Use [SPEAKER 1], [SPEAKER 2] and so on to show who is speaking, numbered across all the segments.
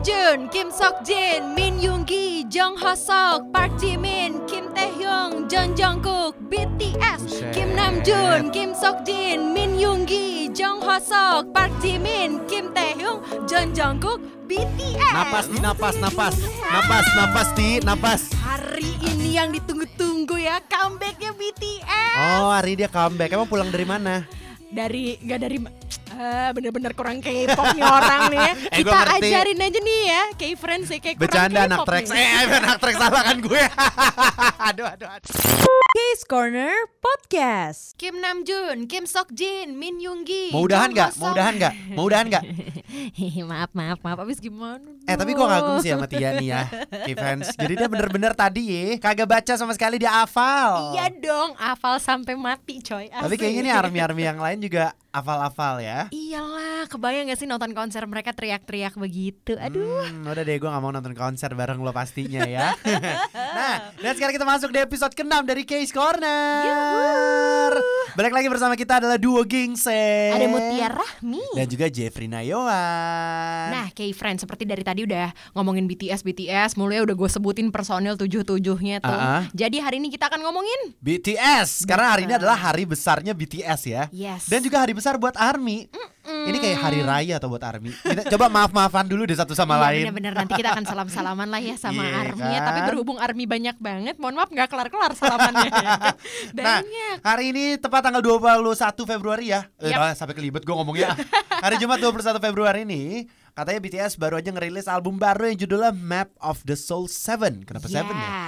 [SPEAKER 1] Namjoon, Kim Seokjin, Min Yoongi, Jung Hoseok, Park Jimin, Kim Taehyung, Jung Jungkook, BTS. Kim Namjoon, Kim Seokjin, Min Yoongi, Jung Hoseok, Park Jimin, Kim Taehyung, Jung Jungkook, BTS.
[SPEAKER 2] Napas, Ti, napas, napas, napas, napas, Ti, napas.
[SPEAKER 1] Hari ini yang ditunggu-tunggu ya comebacknya BTS.
[SPEAKER 2] Oh, hari dia comeback. Emang pulang dari mana?
[SPEAKER 1] Dari nggak dari bener-bener kurang K-pop nih orang nih ya.
[SPEAKER 2] Eh,
[SPEAKER 1] Kita ajarin aja nih ya, K-friends ya kayak kurang
[SPEAKER 2] Bercanda anak tracks. Eh, anak tracks salah kan gue. aduh, aduh, aduh.
[SPEAKER 3] Case Corner Podcast.
[SPEAKER 1] Kim Namjoon, Kim Seokjin, Min Yoongi.
[SPEAKER 2] Mau udahan nggak? Mau udahan nggak? Mau udahan nggak?
[SPEAKER 1] Maaf, maaf, maaf. Abis gimana?
[SPEAKER 2] Eh tapi gue kagum sih sama Tia nih ya K-fans Jadi dia bener-bener tadi ya Kagak baca sama sekali dia hafal
[SPEAKER 1] Iya dong, hafal sampai mati coy.
[SPEAKER 2] Tapi
[SPEAKER 1] Asli.
[SPEAKER 2] kayaknya nih army-army yang lain juga hafal-hafal ya
[SPEAKER 1] Iyalah, kebayang gak sih nonton konser mereka teriak-teriak begitu? Aduh.
[SPEAKER 2] Hmm, udah deh gue gak mau nonton konser bareng lo pastinya ya Nah dan sekarang kita masuk di episode ke-6 dari Case Corner Balik lagi bersama kita adalah duo Gingse
[SPEAKER 1] Ada Mutiara Rahmi.
[SPEAKER 2] Dan juga Jeffrey Nayawan
[SPEAKER 1] Nah, K-Friend seperti dari tadi udah ngomongin BTS BTS, mulai udah gue sebutin personil tujuh-tujuhnya tuh.
[SPEAKER 2] Ah, ah.
[SPEAKER 1] Jadi hari ini kita akan ngomongin
[SPEAKER 2] BTS Karena hari ini adalah hari besarnya BTS ya
[SPEAKER 1] Yes.
[SPEAKER 2] Dan juga hari besar buat ARMY Ini kayak hari raya atau buat ARMY Kita coba maaf-maafan dulu deh satu sama
[SPEAKER 1] Iya,
[SPEAKER 2] lain
[SPEAKER 1] bener-bener nanti kita akan salam-salaman lah ya sama
[SPEAKER 2] Iya
[SPEAKER 1] Army ya.
[SPEAKER 2] kan?
[SPEAKER 1] Tapi berhubung Army banyak banget, mohon maaf nggak kelar-kelar salamannya.
[SPEAKER 2] Nah,
[SPEAKER 1] banyak.
[SPEAKER 2] hari ini tepat tanggal 21 Februari ya. Eh,
[SPEAKER 1] Yap.
[SPEAKER 2] bah, sampai kelibet gue ngomongnya. hari Jumat 21 Februari ini, katanya BTS baru aja ngerilis album baru yang judulnya Map of the Soul 7. Kenapa 7 ya?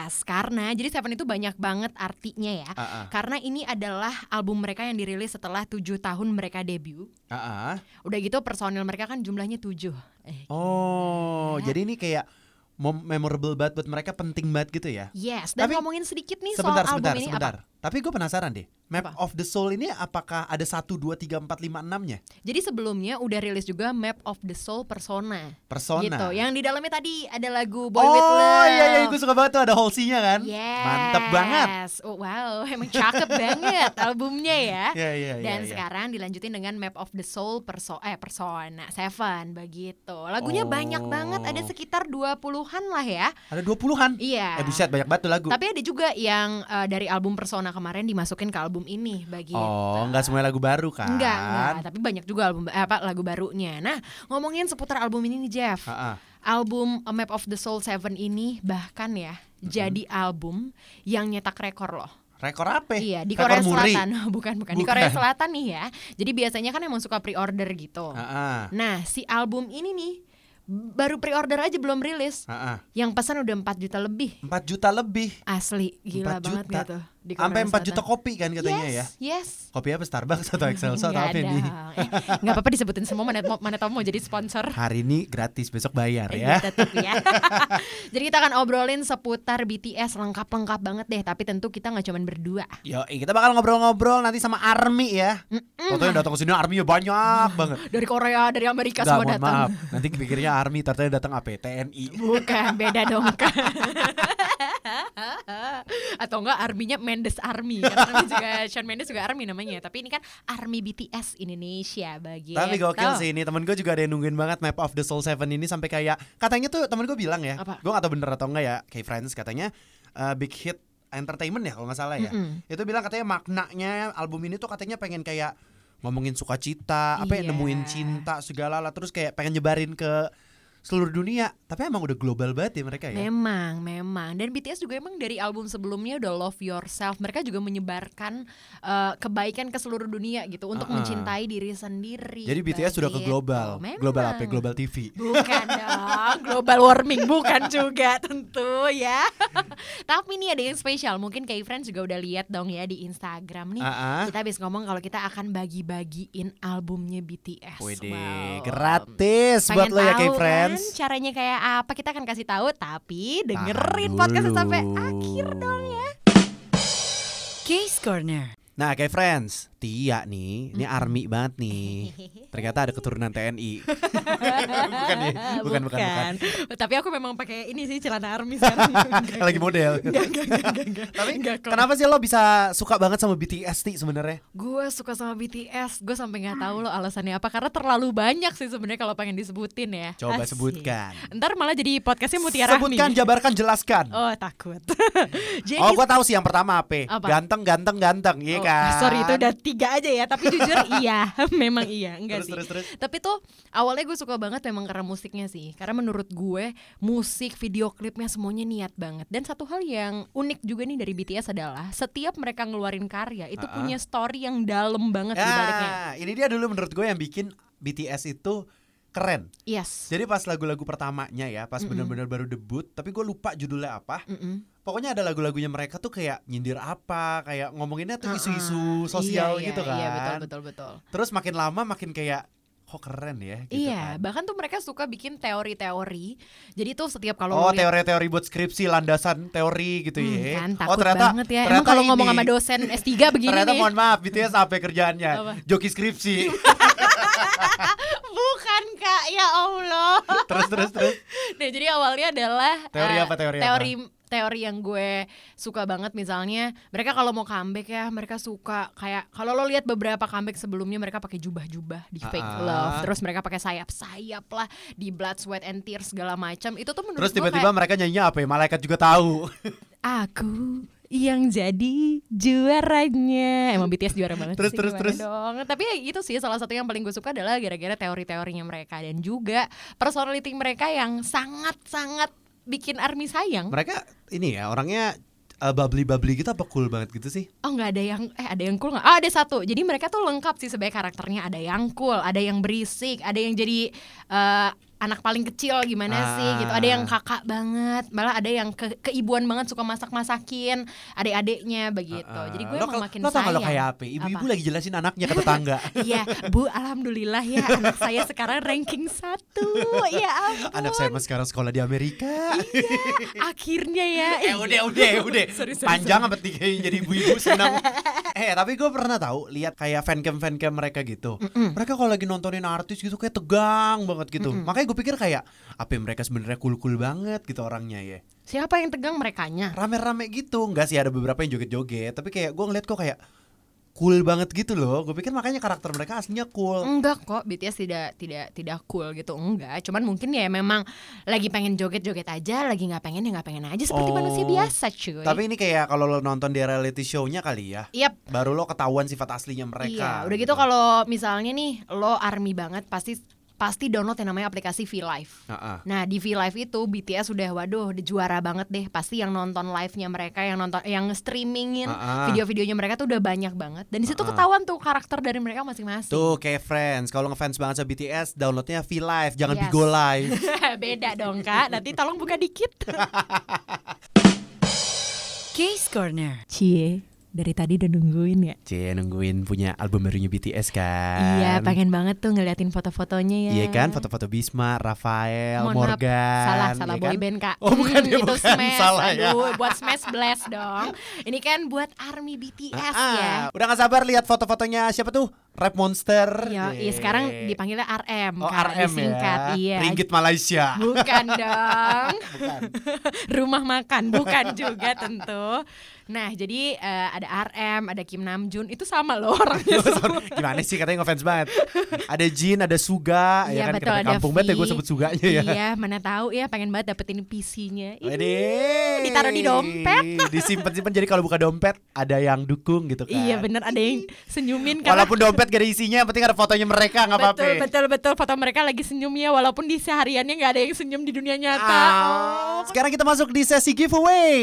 [SPEAKER 1] Yes, karena jadi Seven itu banyak banget artinya ya.
[SPEAKER 2] Ah, ah.
[SPEAKER 1] Karena ini adalah album mereka yang dirilis setelah tujuh tahun mereka debut.
[SPEAKER 2] Ah, ah.
[SPEAKER 1] Udah gitu personil mereka kan jumlahnya tujuh. Eh,
[SPEAKER 2] Oh,
[SPEAKER 1] Ya.
[SPEAKER 2] jadi ini kayak memorable banget buat mereka penting banget gitu ya.
[SPEAKER 1] Yes, dan
[SPEAKER 2] Tapi-
[SPEAKER 1] ngomongin sedikit nih
[SPEAKER 2] Sebentar,
[SPEAKER 1] soal
[SPEAKER 2] sebentar,
[SPEAKER 1] album ini
[SPEAKER 2] sebentar.
[SPEAKER 1] apa?
[SPEAKER 2] Tapi gue penasaran deh. Map
[SPEAKER 1] Apa?
[SPEAKER 2] of the Soul ini apakah ada 1 2 3 4 5 6-nya?
[SPEAKER 1] Jadi sebelumnya udah rilis juga Map of the Soul Persona.
[SPEAKER 2] Persona.
[SPEAKER 1] Gitu. Yang di dalamnya tadi ada lagu Boy
[SPEAKER 2] oh
[SPEAKER 1] With Love.
[SPEAKER 2] iya iya gue suka banget tuh ada Halsey-nya kan.
[SPEAKER 1] Yes.
[SPEAKER 2] Mantep banget.
[SPEAKER 1] Oh, wow, emang cakep banget albumnya ya.
[SPEAKER 2] Iya iya iya.
[SPEAKER 1] Dan
[SPEAKER 2] iya.
[SPEAKER 1] sekarang dilanjutin dengan Map of the Soul perso eh Persona Seven begitu. Lagunya
[SPEAKER 2] Oh.
[SPEAKER 1] banyak banget, ada sekitar 20-an lah ya.
[SPEAKER 2] ada 20-an.
[SPEAKER 1] Iya.
[SPEAKER 2] Eh buset banyak banget lagu.
[SPEAKER 1] Tapi ada juga yang eh, dari album Persona kemarin dimasukin ke album ini begitu.
[SPEAKER 2] Oh, nggak semua lagu baru kan?
[SPEAKER 1] Enggak, enggak, tapi banyak juga album eh, apa lagu barunya. Nah, ngomongin seputar album ini nih Jeff.
[SPEAKER 2] Ha-ha.
[SPEAKER 1] Album A Map of the Soul 7 ini bahkan ya jadi album yang nyetak rekor loh.
[SPEAKER 2] Rekor apa?
[SPEAKER 1] Iya, di
[SPEAKER 2] Rekor
[SPEAKER 1] Korea
[SPEAKER 2] muri.
[SPEAKER 1] Selatan. Bukan, bukan. Di
[SPEAKER 2] Bukan.
[SPEAKER 1] Korea Selatan nih ya. Jadi biasanya kan emang suka pre-order gitu.
[SPEAKER 2] Ha-ha.
[SPEAKER 1] Nah, si album ini nih baru pre-order aja belum rilis.
[SPEAKER 2] Ha-ha.
[SPEAKER 1] Yang pesan udah 4 juta lebih.
[SPEAKER 2] 4 juta lebih.
[SPEAKER 1] Asli, gila
[SPEAKER 2] 4
[SPEAKER 1] banget
[SPEAKER 2] juta.
[SPEAKER 1] gitu.
[SPEAKER 2] Sampai 4 juta kopi kan katanya
[SPEAKER 1] yes,
[SPEAKER 2] ya.
[SPEAKER 1] Yes.
[SPEAKER 2] Kopi apa Starbucks atau Excelso atau apa ini?
[SPEAKER 1] Eh, nggak apa-apa disebutin semua mana, mana tahu mau jadi sponsor.
[SPEAKER 2] Hari ini gratis, besok bayar
[SPEAKER 1] Iya,
[SPEAKER 2] ya.
[SPEAKER 1] tetep ya. Jadi kita akan obrolin seputar BTS lengkap-lengkap banget deh. Tapi tentu kita nggak cuman berdua.
[SPEAKER 2] Yo, kita bakal ngobrol-ngobrol nanti sama Army ya. Fotonya yang datang ke sini Army banyak banget.
[SPEAKER 1] Dari Korea, dari Amerika
[SPEAKER 2] Nggak,
[SPEAKER 1] semua datang.
[SPEAKER 2] maaf. Nanti pikirnya Army, ternyata datang apa? TNI.
[SPEAKER 1] Bukan, beda dong kan. Atau enggak arminya Mendes Army Karena juga Shawn Mendes juga Army namanya Tapi ini kan Army BTS Indonesia bagian
[SPEAKER 2] Tapi gokil sih ini temen gue juga ada yang nungguin banget Map of the Soul 7 ini sampai kayak katanya tuh temen gue bilang ya,
[SPEAKER 1] Apa?
[SPEAKER 2] gue gak tau bener atau enggak ya, kayak friends katanya uh, big hit entertainment ya kalau nggak salah ya.
[SPEAKER 1] Mm-mm.
[SPEAKER 2] Itu bilang katanya maknanya album ini tuh katanya pengen kayak ngomongin sukacita, apa ya
[SPEAKER 1] Iya.
[SPEAKER 2] nemuin cinta segala lah terus kayak pengen nyebarin ke seluruh dunia. Tapi emang udah global banget ya mereka ya.
[SPEAKER 1] Memang, memang. Dan BTS juga emang dari album sebelumnya udah Love Yourself. Mereka juga menyebarkan eh, kebaikan ke seluruh dunia gitu untuk
[SPEAKER 2] Ah, ah.
[SPEAKER 1] mencintai diri sendiri.
[SPEAKER 2] Jadi BTS sudah ke
[SPEAKER 1] begitu.
[SPEAKER 2] global.
[SPEAKER 1] Memang.
[SPEAKER 2] Global apa? Global TV.
[SPEAKER 1] Bukan dong, global warming bukan juga tentu ya. Tapi nih ada yang spesial, mungkin kayak friends juga udah lihat dong ya di Instagram nih.
[SPEAKER 2] Ah, ah.
[SPEAKER 1] Kita habis ngomong kalau kita akan bagi-bagiin albumnya BTS.
[SPEAKER 2] Wede,
[SPEAKER 1] Wow.
[SPEAKER 2] gratis buat
[SPEAKER 1] Pengen
[SPEAKER 2] lo ya kayak friends.
[SPEAKER 1] Kan, caranya kayak apa kita akan kasih tahu tapi dengerin
[SPEAKER 2] Tahan
[SPEAKER 1] podcastnya sampai akhir dong ya.
[SPEAKER 3] Case Corner.
[SPEAKER 2] Nah, kayak friends, Tia nih, ini army banget nih. Ternyata ada keturunan TNI. bukan ya? Bukan, bukan, bukan.
[SPEAKER 1] Tapi aku memang pakai ini sih celana army sekarang.
[SPEAKER 2] Lagi model. Tapi kenapa sih lo bisa suka banget sama BTS nih sebenarnya?
[SPEAKER 1] Gue suka sama BTS. Gue sampai nggak tahu lo alasannya apa karena terlalu banyak sih sebenarnya kalau pengen disebutin ya.
[SPEAKER 2] Coba
[SPEAKER 1] Asik.
[SPEAKER 2] sebutkan.
[SPEAKER 1] Ntar malah jadi podcastnya Mutiara
[SPEAKER 2] Sebutkan, jabarkan, jelaskan.
[SPEAKER 1] Oh takut. jadi
[SPEAKER 2] Oh, gua tahu sih yang pertama apa?
[SPEAKER 1] Apa?
[SPEAKER 2] Ganteng, ganteng, ganteng, iya
[SPEAKER 1] Oh,
[SPEAKER 2] kan?
[SPEAKER 1] Sorry itu udah tiga aja ya Tapi jujur iya Memang iya Enggak
[SPEAKER 2] Terus,
[SPEAKER 1] sih
[SPEAKER 2] terus, terus.
[SPEAKER 1] Tapi tuh awalnya gue suka banget memang karena musiknya sih Karena menurut gue Musik, video klipnya semuanya niat banget Dan satu hal yang unik juga nih dari BTS adalah Setiap mereka ngeluarin karya Itu
[SPEAKER 2] Uh-uh.
[SPEAKER 1] punya story yang dalam banget di baliknya
[SPEAKER 2] Ya, ini dia dulu menurut gue yang bikin BTS itu keren.
[SPEAKER 1] Yes
[SPEAKER 2] Jadi pas lagu-lagu pertamanya ya, pas
[SPEAKER 1] Mm-mm.
[SPEAKER 2] bener-bener baru debut, tapi gue lupa judulnya apa.
[SPEAKER 1] Mm-mm.
[SPEAKER 2] Pokoknya ada lagu-lagunya mereka tuh kayak nyindir apa, kayak ngomonginnya tuh isu-isu sosial
[SPEAKER 1] Iya,
[SPEAKER 2] gitu
[SPEAKER 1] iya,
[SPEAKER 2] kan.
[SPEAKER 1] Iya betul betul betul
[SPEAKER 2] Terus makin lama makin kayak kok keren ya gitu
[SPEAKER 1] Iya,
[SPEAKER 2] kan.
[SPEAKER 1] bahkan tuh mereka suka bikin teori-teori. Jadi tuh setiap kalau
[SPEAKER 2] Oh teori-teori buat skripsi landasan teori gitu
[SPEAKER 1] Hmm,
[SPEAKER 2] ya.
[SPEAKER 1] kan,
[SPEAKER 2] oh
[SPEAKER 1] takut
[SPEAKER 2] ternyata
[SPEAKER 1] banget ya.
[SPEAKER 2] ternyata
[SPEAKER 1] Emang kalau ngomong sama dosen S3 begini
[SPEAKER 2] ternyata
[SPEAKER 1] nih.
[SPEAKER 2] mohon maaf BTS sampai kerjaannya
[SPEAKER 1] Apa?
[SPEAKER 2] joki skripsi.
[SPEAKER 1] Bukan kak, ya Allah.
[SPEAKER 2] terus terus terus.
[SPEAKER 1] Nah jadi awalnya adalah
[SPEAKER 2] Teori
[SPEAKER 1] eh,
[SPEAKER 2] apa, teori apa?
[SPEAKER 1] teori teori yang gue suka banget misalnya mereka kalau mau comeback ya mereka suka kayak kalau lo lihat beberapa comeback sebelumnya mereka pakai jubah-jubah di fake
[SPEAKER 2] Ah.
[SPEAKER 1] love terus mereka pakai sayap-sayap lah di blood sweat and tears segala macam itu tuh menurut
[SPEAKER 2] Terus
[SPEAKER 1] gue
[SPEAKER 2] tiba-tiba
[SPEAKER 1] kayak,
[SPEAKER 2] mereka nyanyinya apa ya? Malaikat juga tahu.
[SPEAKER 1] aku yang jadi juaranya emang BTS juara banget
[SPEAKER 2] Terus,
[SPEAKER 1] sih
[SPEAKER 2] terus, terus.
[SPEAKER 1] dong tapi ya itu sih salah satu yang paling gue suka adalah gara-gara teori-teorinya mereka dan juga personality mereka yang sangat-sangat bikin army sayang
[SPEAKER 2] mereka ini ya orangnya uh, bubbly-bubbly gitu apa cool banget gitu sih?
[SPEAKER 1] Oh nggak ada yang eh ada yang cool nggak? Ah ada satu. Jadi mereka tuh lengkap sih sebagai karakternya. Ada yang cool, ada yang berisik, ada yang jadi eh, anak paling kecil gimana sih
[SPEAKER 2] Ah.
[SPEAKER 1] gitu. Ada yang kakak banget, malah ada yang ke keibuan banget suka masak-masakin adik-adiknya begitu. Jadi gue
[SPEAKER 2] lo,
[SPEAKER 1] emang makin
[SPEAKER 2] lo gak lo
[SPEAKER 1] sayang.
[SPEAKER 2] kayak apa? Ibu-ibu lagi jelasin anaknya ke tetangga.
[SPEAKER 1] Iya, Bu, alhamdulillah ya anak saya sekarang ranking satu. Ya ampun.
[SPEAKER 2] Anak saya sekarang sekolah di Amerika.
[SPEAKER 1] Akhirnya ya.
[SPEAKER 2] eh udah udah udah.
[SPEAKER 1] Sorry, sorry,
[SPEAKER 2] Panjang apa tiga jadi ibu-ibu senang. eh tapi gue pernah tahu lihat kayak fancam fancam mereka gitu. Mereka kalau lagi nontonin artis gitu kayak tegang banget gitu. Makanya gue pikir kayak apa mereka sebenarnya cool cool banget gitu orangnya ya.
[SPEAKER 1] Siapa yang tegang merekanya?
[SPEAKER 2] Rame-rame gitu. Enggak sih ada beberapa yang joget-joget. Tapi kayak gue ngeliat kok kayak cool banget gitu loh. Gue pikir makanya karakter mereka aslinya cool.
[SPEAKER 1] Enggak kok, BTS tidak tidak tidak cool gitu. Enggak, cuman mungkin ya memang lagi pengen joget-joget aja, lagi nggak pengen ya nggak pengen aja seperti
[SPEAKER 2] Oh.
[SPEAKER 1] manusia biasa, cuy.
[SPEAKER 2] Tapi ini kayak kalau lo nonton di reality show-nya kali ya.
[SPEAKER 1] Yap.
[SPEAKER 2] Baru lo ketahuan sifat aslinya mereka.
[SPEAKER 1] Iya, udah gitu kalau misalnya nih lo army banget pasti pasti download yang namanya aplikasi V-Live.
[SPEAKER 2] Heeh.
[SPEAKER 1] Nah di V-Live itu BTS udah waduh juara banget deh pasti yang nonton live-nya mereka yang nonton yang streamingin
[SPEAKER 2] Ah, ah.
[SPEAKER 1] video-videonya mereka tuh udah banyak banget dan di situ
[SPEAKER 2] Ah, ah.
[SPEAKER 1] ketahuan tuh karakter dari mereka masing-masing.
[SPEAKER 2] Tuh kayak friends, kalau ngefans banget sama BTS, downloadnya V Live, jangan
[SPEAKER 1] Yes.
[SPEAKER 2] Bigo Live.
[SPEAKER 1] Beda dong kak, nanti tolong buka dikit.
[SPEAKER 3] Case Corner.
[SPEAKER 1] Cie, dari tadi udah nungguin ya.
[SPEAKER 2] Cie nungguin punya album barunya BTS kan.
[SPEAKER 1] Iya, pengen banget tuh ngeliatin foto-fotonya ya.
[SPEAKER 2] Iya kan, foto-foto Bisma, Rafael,
[SPEAKER 1] Mohon maaf,
[SPEAKER 2] Morgan.
[SPEAKER 1] salah, salah
[SPEAKER 2] ya kan?
[SPEAKER 1] boyband kak.
[SPEAKER 2] Oh bukan
[SPEAKER 1] Hmm,
[SPEAKER 2] ya,
[SPEAKER 1] itu
[SPEAKER 2] bukan
[SPEAKER 1] Smash.
[SPEAKER 2] salah ya.
[SPEAKER 1] Aduh, buat Smash Blast dong. Ini kan buat Army BTS
[SPEAKER 2] Ah,
[SPEAKER 1] ya.
[SPEAKER 2] Udah gak sabar lihat foto-fotonya siapa tuh? Rap Monster.
[SPEAKER 1] Ya, iya,
[SPEAKER 2] Yeay.
[SPEAKER 1] sekarang dipanggilnya RM,
[SPEAKER 2] Oh
[SPEAKER 1] Kak,
[SPEAKER 2] RM
[SPEAKER 1] disingkat.
[SPEAKER 2] ya.
[SPEAKER 1] Iya.
[SPEAKER 2] Ringgit Malaysia.
[SPEAKER 1] Bukan dong.
[SPEAKER 2] Bukan.
[SPEAKER 1] Rumah makan, bukan juga tentu. Nah, jadi eh, ada RM, ada Kim Namjoon, itu sama loh orangnya semua.
[SPEAKER 2] Gimana sih katanya ngefans banget. Ada Jin, ada Suga,
[SPEAKER 1] Iya
[SPEAKER 2] ya kan
[SPEAKER 1] betul ada
[SPEAKER 2] kampung banget ya gue sebut Suganya ya.
[SPEAKER 1] Iya, mana tahu ya pengen banget dapetin PC-nya.
[SPEAKER 2] Wede.
[SPEAKER 1] ditaruh di dompet.
[SPEAKER 2] Disimpan-simpan jadi kalau buka dompet ada yang dukung gitu kan.
[SPEAKER 1] Iya bener ada yang senyumin
[SPEAKER 2] Walaupun dompet gak ada isinya, yang penting ada fotonya mereka nggak apa-apa.
[SPEAKER 1] betul betul betul foto mereka lagi senyum ya walaupun di sehariannya nggak ada yang senyum di dunia nyata.
[SPEAKER 2] Ah. Sekarang kita masuk di sesi giveaway.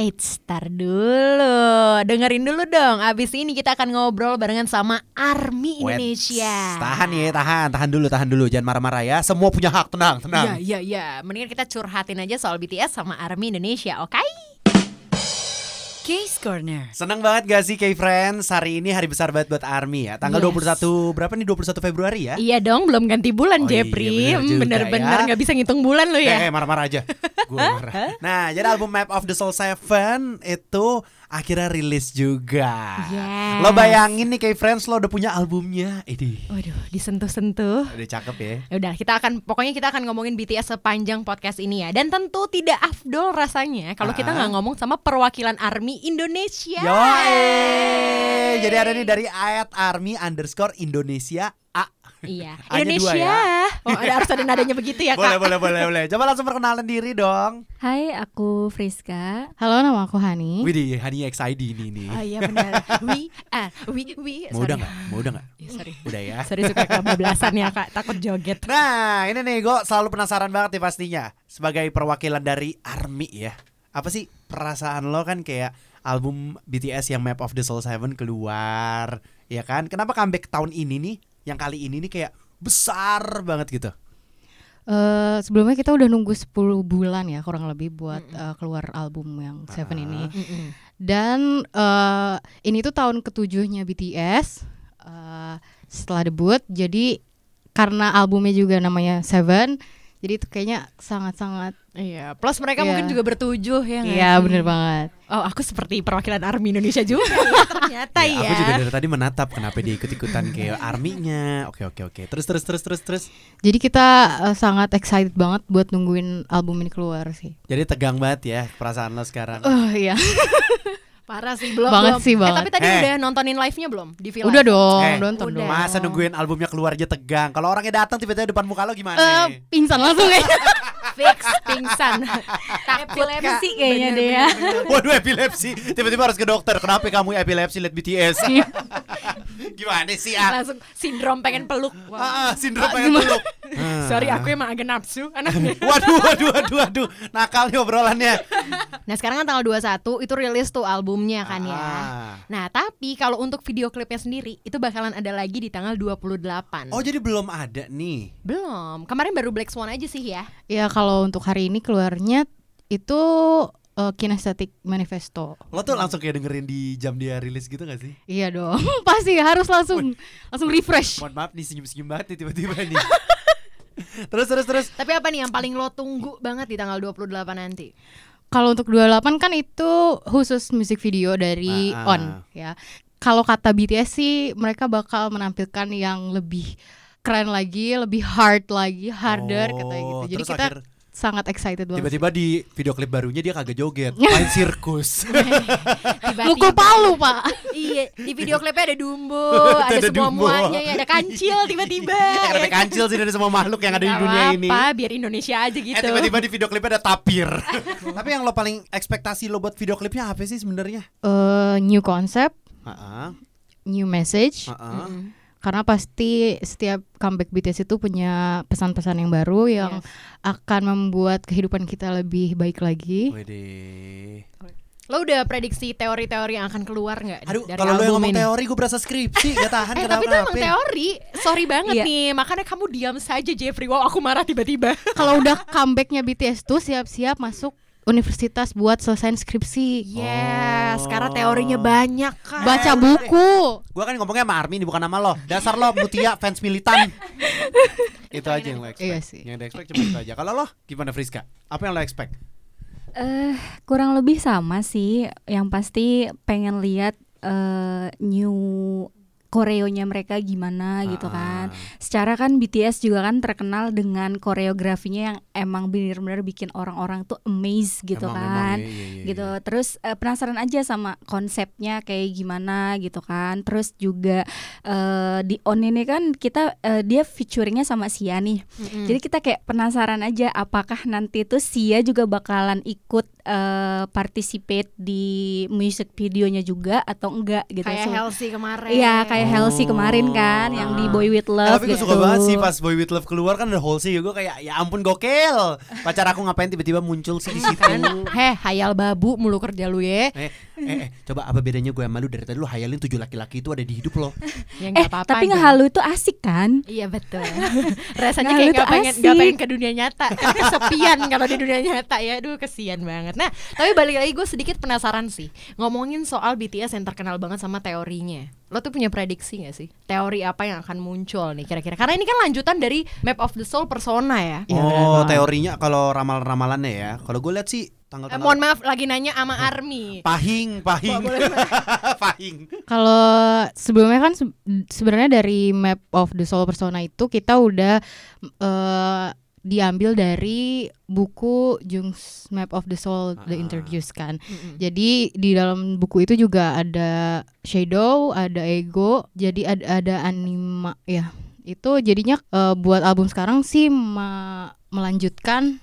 [SPEAKER 1] Eits, tar dulu, dengerin dulu dong. Abis ini kita akan ngobrol barengan sama Army
[SPEAKER 2] Wets.
[SPEAKER 1] Indonesia.
[SPEAKER 2] Tahan ya, tahan, tahan dulu, tahan dulu, jangan marah-marah ya. Semua punya hak, tenang, tenang.
[SPEAKER 1] Iya iya iya, mendingan kita curhatin aja soal BTS sama Army Indonesia, oke?
[SPEAKER 3] Case Corner.
[SPEAKER 2] Seneng banget gak sih K-Friends Hari ini hari besar banget buat ARMY ya Tanggal
[SPEAKER 1] Yes.
[SPEAKER 2] 21, berapa nih 21 Februari ya
[SPEAKER 1] Iya dong, belum ganti bulan
[SPEAKER 2] Oh iya,
[SPEAKER 1] Jepri.
[SPEAKER 2] bener
[SPEAKER 1] Hmm, Bener-bener
[SPEAKER 2] ya.
[SPEAKER 1] nggak bisa ngitung bulan lo
[SPEAKER 2] Eh,
[SPEAKER 1] ya.
[SPEAKER 2] eh, marah-marah aja gue marah. Nah, jadi album Map of the Soul 7 itu akhirnya rilis juga.
[SPEAKER 1] Yes.
[SPEAKER 2] Lo bayangin nih kayak Friends lo udah punya albumnya. Ini
[SPEAKER 1] Waduh, disentuh-sentuh.
[SPEAKER 2] udah cakep ya.
[SPEAKER 1] Ya udah, kita akan pokoknya kita akan ngomongin BTS sepanjang podcast ini ya. Dan tentu tidak afdol rasanya kalau kita
[SPEAKER 2] Ah.
[SPEAKER 1] nggak ngomong sama perwakilan ARMY Indonesia.
[SPEAKER 2] Yo, jadi ada nih dari ayat army underscore Indonesia A.
[SPEAKER 1] Iya,
[SPEAKER 2] dua
[SPEAKER 1] Indonesia.
[SPEAKER 2] ya.
[SPEAKER 1] Oh, ada harus ada nadanya begitu ya,
[SPEAKER 2] Boleh,
[SPEAKER 1] Kak.
[SPEAKER 2] boleh, boleh, boleh. Coba langsung perkenalan diri dong.
[SPEAKER 4] Hai, aku Friska.
[SPEAKER 3] Halo, nama aku Hani.
[SPEAKER 2] Widih, Hani XID ini nih.
[SPEAKER 1] Oh iya benar. We are, we we.
[SPEAKER 2] Mau udah
[SPEAKER 1] sorry.
[SPEAKER 2] nggak? Mau udah nggak?
[SPEAKER 1] Ya, sorry.
[SPEAKER 2] Udah ya.
[SPEAKER 1] Sorry suka kebablasan ya, Kak. Takut joget.
[SPEAKER 2] Nah, ini nih gue selalu penasaran banget nih pastinya sebagai perwakilan dari ARMY ya. Apa sih perasaan lo kan kayak album BTS yang Map of the Soul 7 keluar, ya kan? Kenapa comeback tahun ini nih? Yang kali ini nih kayak besar banget gitu.
[SPEAKER 3] Eh, sebelumnya kita udah nunggu 10 bulan ya kurang lebih buat eh, keluar album yang Seven
[SPEAKER 2] Ah.
[SPEAKER 3] ini.
[SPEAKER 1] Mm-mm.
[SPEAKER 3] Dan eh, ini tuh tahun ketujuhnya BTS eh, setelah debut. Jadi karena albumnya juga namanya Seven, jadi itu kayaknya sangat-sangat
[SPEAKER 1] Iya, plus mereka
[SPEAKER 3] Iya.
[SPEAKER 1] mungkin juga bertujuh ya nggak
[SPEAKER 3] Iya
[SPEAKER 1] sih?
[SPEAKER 3] bener banget.
[SPEAKER 1] Oh, aku seperti perwakilan ARMY Indonesia juga ya, ternyata ya.
[SPEAKER 2] Aku juga dari tadi menatap kenapa dia ikut-ikutan kayak ARMY-nya. Oke, oke, oke. Terus terus terus terus terus.
[SPEAKER 3] Jadi kita eh, sangat excited banget buat nungguin album ini keluar sih.
[SPEAKER 2] Jadi tegang banget ya perasaan lo sekarang.
[SPEAKER 3] Oh iya.
[SPEAKER 1] Parah sih belum
[SPEAKER 3] Banget
[SPEAKER 1] belum.
[SPEAKER 3] sih,
[SPEAKER 1] Eh,
[SPEAKER 3] banget.
[SPEAKER 1] tapi tadi
[SPEAKER 2] Eh.
[SPEAKER 1] udah nontonin live-nya belum di Villa?
[SPEAKER 3] Udah dong,
[SPEAKER 2] Eh,
[SPEAKER 3] nonton
[SPEAKER 1] udah.
[SPEAKER 3] dong.
[SPEAKER 2] Masa nungguin albumnya keluar aja tegang. Kalau orangnya datang tiba-tiba depan muka lo gimana?
[SPEAKER 3] Eh, pingsan langsung ya.
[SPEAKER 1] Fix pingsan. Takut
[SPEAKER 4] Epilepsi
[SPEAKER 1] Kak.
[SPEAKER 4] kayaknya
[SPEAKER 1] Bener,
[SPEAKER 4] deh ya.
[SPEAKER 2] Waduh epilepsi Tiba-tiba harus ke dokter Kenapa kamu epilepsi liat BTS Gimana sih ah?
[SPEAKER 1] Langsung sindrom pengen peluk. Wah.
[SPEAKER 2] Ah, ah, sindrom pengen peluk.
[SPEAKER 1] Sorry, aku emang agak nafsu anaknya.
[SPEAKER 2] Waduh waduh waduh waduh Nakal nih obrolannya
[SPEAKER 1] Nah, sekarang kan tanggal 21 itu rilis tuh albumnya kan ya.
[SPEAKER 2] Ah.
[SPEAKER 1] Nah, tapi kalau untuk video klipnya sendiri itu bakalan ada lagi di tanggal 28.
[SPEAKER 2] Oh jadi belum ada nih
[SPEAKER 1] Belum. Kemarin baru Black Swan aja sih ya.
[SPEAKER 3] Ya kalau untuk hari ini keluarnya itu uh, Kinesthetic Manifesto.
[SPEAKER 2] Lo tuh langsung kayak dengerin di jam dia rilis gitu gak sih?
[SPEAKER 3] Iya dong, pasti harus langsung langsung refresh.
[SPEAKER 2] Mohon maaf nih senyum-senyum banget nih tiba-tiba nih Terus terus terus
[SPEAKER 1] Tapi apa nih yang paling lo tunggu banget di tanggal 28 nanti?
[SPEAKER 3] Kalau untuk 28 kan itu khusus musik video dari
[SPEAKER 2] Ah, ah.
[SPEAKER 3] On ya. Kalau kata BTS sih mereka bakal menampilkan yang lebih keren lagi, lebih hard lagi, harder
[SPEAKER 2] Oh,
[SPEAKER 3] katanya gitu. Jadi
[SPEAKER 2] terus
[SPEAKER 3] kita
[SPEAKER 2] akhir-
[SPEAKER 3] sangat excited banget.
[SPEAKER 2] Tiba-tiba di video klip barunya dia kagak joget Main sirkus.
[SPEAKER 3] Mukul palu, Pak.
[SPEAKER 1] Iya, di video klipnya ada dumbo,
[SPEAKER 2] Ada
[SPEAKER 1] ada, semua
[SPEAKER 2] dumbo.
[SPEAKER 1] muanya, ya, ada kancil tiba-tiba.
[SPEAKER 2] Yang ada
[SPEAKER 1] ya kan?
[SPEAKER 2] kancil sih dari semua makhluk yang ada di dunia ini
[SPEAKER 1] apa, biar Indonesia aja gitu.
[SPEAKER 2] Eh tiba-tiba di video klipnya ada tapir. Tapi yang lo paling ekspektasi lo buat video klipnya apa sih sebenarnya?
[SPEAKER 3] Eh, new concept,
[SPEAKER 2] Heeh.
[SPEAKER 3] new message.
[SPEAKER 2] Heeh.
[SPEAKER 1] Mm-mm.
[SPEAKER 3] Karena pasti setiap comeback BTS itu punya pesan-pesan yang baru yang
[SPEAKER 1] Yes.
[SPEAKER 3] akan membuat kehidupan kita lebih baik lagi.
[SPEAKER 2] Widih.
[SPEAKER 1] Lo udah prediksi teori-teori yang akan keluar nggak
[SPEAKER 2] Aduh,
[SPEAKER 1] dari
[SPEAKER 2] kalau lo yang ngomong
[SPEAKER 1] ini?
[SPEAKER 2] teori gue berasa skripsi, gak tahan
[SPEAKER 1] Eh
[SPEAKER 2] kenapa
[SPEAKER 1] tapi itu emang teori Sorry banget
[SPEAKER 4] Iya.
[SPEAKER 1] nih Makanya kamu diam saja Jeffrey Wow aku marah tiba-tiba
[SPEAKER 3] Kalau udah comebacknya BTS tuh siap-siap masuk universitas buat selesai skripsi.
[SPEAKER 1] Yes
[SPEAKER 2] Oh.
[SPEAKER 1] Karena teorinya banyak kan
[SPEAKER 3] Baca buku.
[SPEAKER 2] Gue kan ngomongnya sama Armin bukan nama lo. Dasar lo Mutia fans militan. itu aja yang lo expect.
[SPEAKER 3] Iya sih.
[SPEAKER 2] Yang di expect cuma itu aja. Kalau lo gimana Friska? Apa yang lo expect?
[SPEAKER 4] Eh, kurang lebih sama sih. Yang pasti pengen lihat eh, new koreonya mereka gimana gitu kan.
[SPEAKER 2] Ah.
[SPEAKER 4] Secara kan BTS juga kan terkenal dengan koreografinya yang emang bener-bener bikin orang-orang tuh amazed gitu
[SPEAKER 2] Emang,
[SPEAKER 4] kan.
[SPEAKER 2] emang, iya, iya, iya,
[SPEAKER 4] gitu
[SPEAKER 2] iya.
[SPEAKER 4] terus eh, penasaran aja sama konsepnya kayak gimana gitu kan terus juga eh, di on ini kan kita eh, dia featuringnya sama Sia nih
[SPEAKER 1] Mm-mm.
[SPEAKER 4] jadi kita kayak penasaran aja apakah nanti tuh Sia juga bakalan ikut eh, participate di music videonya juga atau enggak gitu
[SPEAKER 1] Kayak
[SPEAKER 4] So,
[SPEAKER 1] Halsey kemarin
[SPEAKER 4] Iya kayak Halsey
[SPEAKER 2] Oh.
[SPEAKER 4] kemarin kan yang di Boy With
[SPEAKER 2] Eh,
[SPEAKER 4] Love
[SPEAKER 2] tapi gue
[SPEAKER 4] gitu.
[SPEAKER 2] suka banget sih pas Boy With Love keluar kan ada Halsey gue kayak ya ampun gokil. Pacar aku ngapain tiba-tiba muncul sih di situ.
[SPEAKER 1] kan Heh hayal babu mulu kerja lu ya
[SPEAKER 2] Eh, eh, eh, coba apa bedanya gue sama lu dari tadi lu hayalin tujuh laki-laki itu ada di hidup lo.
[SPEAKER 1] Ya
[SPEAKER 4] Eh,
[SPEAKER 1] nggak apa-apa.
[SPEAKER 4] tapi ngehalu itu asik kan?
[SPEAKER 1] Iya betul. Rasanya kayak gak pengen
[SPEAKER 4] asik.
[SPEAKER 1] gak pengen ke dunia nyata. Kan kesepian kalau di dunia nyata ya. Aduh kesian banget. Nah tapi balik lagi gue sedikit penasaran sih ngomongin soal BTS yang terkenal banget sama teorinya. Lo tuh punya prediksi gak sih? Teori apa yang akan muncul nih kira-kira? Karena ini kan lanjutan dari Map of the Soul Persona ya.
[SPEAKER 3] Iya,
[SPEAKER 2] oh,
[SPEAKER 3] banget.
[SPEAKER 2] teorinya kalau ramal-ramalannya ya. Kalau gue lihat sih
[SPEAKER 1] Eh,
[SPEAKER 2] tanggal-tanggal
[SPEAKER 1] mohon maaf lagi nanya sama Army.
[SPEAKER 2] pahing, pahing. pahing.
[SPEAKER 3] Kalau sebelumnya kan se- sebenarnya dari Map of the Soul Persona itu kita udah eh, diambil dari buku Jung's Map of the Soul The
[SPEAKER 2] Ah.
[SPEAKER 3] Introduce kan.
[SPEAKER 1] Mm-mm.
[SPEAKER 3] Jadi di dalam buku itu juga ada shadow, ada ego, jadi ada ada anima ya. Itu jadinya eh, buat album sekarang sih ma- melanjutkan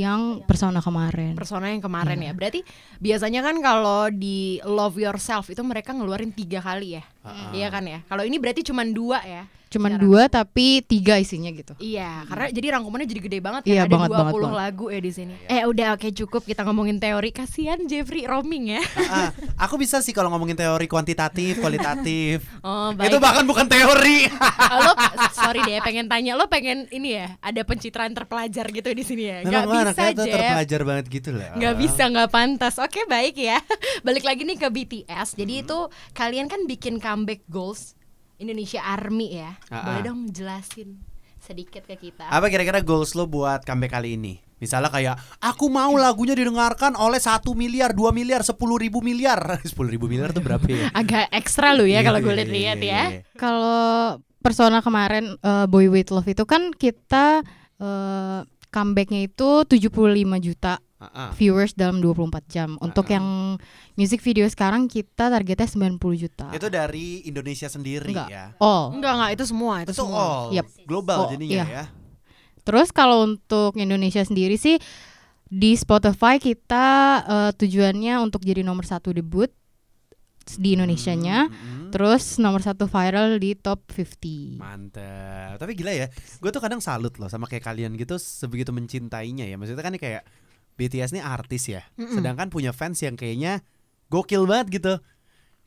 [SPEAKER 3] yang persona kemarin.
[SPEAKER 1] Persona yang kemarin
[SPEAKER 3] Iya.
[SPEAKER 1] ya. Berarti biasanya kan kalau di Love Yourself itu mereka ngeluarin tiga kali ya.
[SPEAKER 2] Ah.
[SPEAKER 1] Iya kan ya. Kalau ini berarti cuma dua ya.
[SPEAKER 3] Cuman
[SPEAKER 1] sekarang.
[SPEAKER 3] dua tapi tiga isinya gitu.
[SPEAKER 1] Iya, karena jadi rangkumannya jadi gede banget
[SPEAKER 3] Iya,
[SPEAKER 1] ya. Ada
[SPEAKER 3] banget,
[SPEAKER 1] 20
[SPEAKER 3] banget, banget.
[SPEAKER 1] lagu ya di sini. Eh udah oke cukup kita ngomongin teori. Kasihan Jeffrey roaming ya.
[SPEAKER 2] Ah, aku bisa sih kalau ngomongin teori kuantitatif, kualitatif.
[SPEAKER 1] Oh, baik.
[SPEAKER 2] Itu bahkan bukan teori.
[SPEAKER 1] Oh, lo sorry deh pengen tanya lo pengen ini ya ada pencitraan terpelajar gitu di sini ya nggak
[SPEAKER 2] Memang gua
[SPEAKER 1] bisa Jeff
[SPEAKER 2] terpelajar banget gitu lah.
[SPEAKER 1] nggak bisa nggak pantas oke baik ya balik lagi nih ke BTS jadi itu kalian kan bikin comeback goals Indonesia Army ya
[SPEAKER 2] Ah,
[SPEAKER 1] boleh dong jelasin sedikit ke kita
[SPEAKER 2] Apa kira-kira goals lo buat comeback kali ini? Misalnya kayak aku mau lagunya didengarkan oleh satu miliar, 2 miliar, 10 ribu miliar 10 ribu miliar tuh berapa ya?
[SPEAKER 1] agak ekstra lu ya
[SPEAKER 2] Iya,
[SPEAKER 1] kalau gue
[SPEAKER 2] iya,
[SPEAKER 1] lihat-lihat
[SPEAKER 2] iya,
[SPEAKER 1] ya
[SPEAKER 2] iya.
[SPEAKER 3] Kalau persona kemarin eh, Boy With Love itu kan kita eh, comebacknya itu 75 juta
[SPEAKER 2] Ah.
[SPEAKER 3] viewers dalam 24 jam. Untuk
[SPEAKER 2] Ah.
[SPEAKER 3] yang music video sekarang kita targetnya 90 juta.
[SPEAKER 2] Itu dari Indonesia sendiri
[SPEAKER 3] Enggak.
[SPEAKER 2] ya.
[SPEAKER 3] all.
[SPEAKER 1] enggak enggak itu semua itu
[SPEAKER 2] Itu
[SPEAKER 1] semua
[SPEAKER 2] all
[SPEAKER 3] Yep.
[SPEAKER 2] global
[SPEAKER 3] Oh,
[SPEAKER 2] jadinya
[SPEAKER 3] iya.
[SPEAKER 2] ya.
[SPEAKER 3] Terus kalau untuk Indonesia sendiri sih di Spotify kita eh, tujuannya untuk jadi nomor satu debut di Indonesianya.
[SPEAKER 2] Hmm, hmm.
[SPEAKER 3] Terus nomor satu viral di top 50.
[SPEAKER 2] Mantap. Tapi gila ya, gue tuh kadang salut loh sama kayak kalian gitu sebegitu mencintainya ya. Maksudnya kan kayak BTS nih artis ya,
[SPEAKER 1] Mm-mm.
[SPEAKER 2] sedangkan punya fans yang kayaknya gokil banget gitu.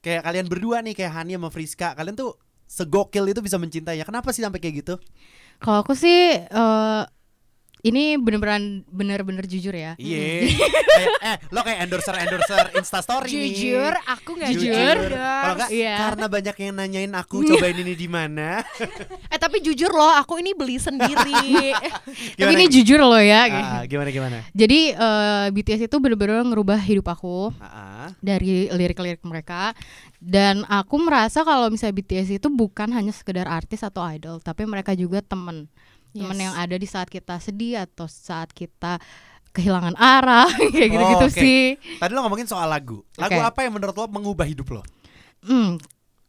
[SPEAKER 2] Kayak kalian berdua nih kayak Hani sama Friska, kalian tuh segokil itu bisa mencintainya. Kenapa sih sampai kayak gitu?
[SPEAKER 3] Kalau aku sih eh, ini bener-bener bener-bener jujur ya.
[SPEAKER 2] Iya. Kayak, eh, lo kayak endorser endorser Insta Story
[SPEAKER 1] jujur aku nggak
[SPEAKER 3] Jujur.
[SPEAKER 2] Kalau enggak
[SPEAKER 3] Iya.
[SPEAKER 2] karena banyak yang nanyain aku cobain ini di mana.
[SPEAKER 1] eh tapi jujur loh aku ini beli sendiri
[SPEAKER 3] Tapi ini jujur loh ya.
[SPEAKER 2] Ah, gimana gimana?
[SPEAKER 3] Jadi eh, BTS itu bener-bener ngerubah hidup aku
[SPEAKER 2] Ah, ah.
[SPEAKER 3] dari lirik-lirik mereka dan aku merasa kalau misalnya BTS itu bukan hanya sekedar artis atau idol, tapi mereka juga temen
[SPEAKER 1] Yes.
[SPEAKER 3] yang ada di saat kita sedih atau saat kita kehilangan arah kayak gitu-gitu
[SPEAKER 2] Oh, oke.
[SPEAKER 3] sih.
[SPEAKER 2] Tadi lo ngomongin soal lagu. Lagu
[SPEAKER 3] Oke.
[SPEAKER 2] apa yang menurut lo mengubah hidup lo?
[SPEAKER 3] Hmm,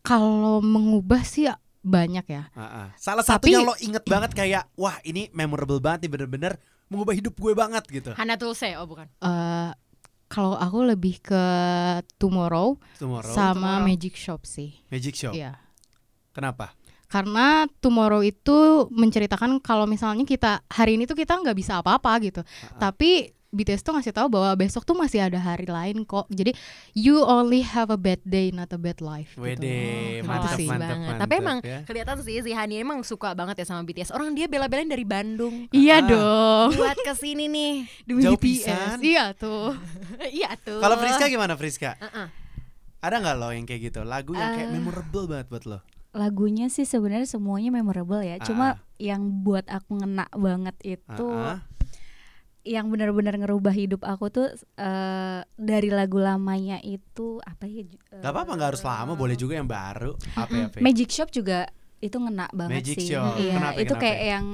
[SPEAKER 3] kalau mengubah sih banyak ya.
[SPEAKER 2] Ah. Salah
[SPEAKER 3] Tapi-
[SPEAKER 2] satunya lo inget banget kayak wah ini memorable banget nih bener-bener mengubah hidup gue banget gitu.
[SPEAKER 1] Hana Tulse oh bukan
[SPEAKER 3] Eh, kalau aku lebih ke Tomorrow,
[SPEAKER 2] Tomorrow
[SPEAKER 3] sama
[SPEAKER 1] Tomorrow.
[SPEAKER 3] Magic Shop sih.
[SPEAKER 2] Magic Show.
[SPEAKER 3] Iya.
[SPEAKER 2] Kenapa?
[SPEAKER 3] Karena Tomorrow itu menceritakan kalau misalnya kita hari ini tuh kita nggak bisa apa-apa gitu.
[SPEAKER 2] Ah,
[SPEAKER 3] Tapi BTS tuh ngasih tahu bahwa besok tuh masih ada hari lain kok. Jadi you only have a bad day, not a bad life.
[SPEAKER 2] Wede,
[SPEAKER 3] gitu.
[SPEAKER 2] mantap,
[SPEAKER 3] Gitu sih.
[SPEAKER 2] mantap,
[SPEAKER 1] banget.
[SPEAKER 2] mantap,
[SPEAKER 1] Tapi emang
[SPEAKER 2] ya.
[SPEAKER 1] kelihatan sih si Hani emang suka banget ya sama BTS. Orang dia bela-belain dari Bandung
[SPEAKER 3] Iya
[SPEAKER 2] Ah.
[SPEAKER 3] dong.
[SPEAKER 1] buat ke sini nih.
[SPEAKER 3] Demi
[SPEAKER 2] Jauh
[SPEAKER 3] BTS.
[SPEAKER 2] pisan.
[SPEAKER 3] Iya tuh.
[SPEAKER 1] iya tuh.
[SPEAKER 2] Kalau Friska gimana Friska?
[SPEAKER 1] Uh-uh.
[SPEAKER 2] Ada nggak lo yang kayak gitu? Lagu yang kayak
[SPEAKER 4] Eh.
[SPEAKER 2] memorable banget buat lo?
[SPEAKER 4] Lagunya sih sebenarnya semuanya memorable ya.
[SPEAKER 2] Ah.
[SPEAKER 4] Cuma yang buat aku ngena banget itu
[SPEAKER 2] Ah, ah.
[SPEAKER 4] yang benar-benar ngerubah hidup aku tuh eh, dari lagu lamanya itu apa ya? ju-
[SPEAKER 2] Gak apa-apa nggak harus
[SPEAKER 4] eh,
[SPEAKER 2] lama, boleh juga yang baru. Apa ya? Fe?
[SPEAKER 4] Magic Shop juga itu ngena banget
[SPEAKER 2] Magic
[SPEAKER 4] sih.
[SPEAKER 2] Shop.
[SPEAKER 4] Iya,
[SPEAKER 2] Kenapa,
[SPEAKER 4] itu
[SPEAKER 2] kenapa?
[SPEAKER 4] kayak yang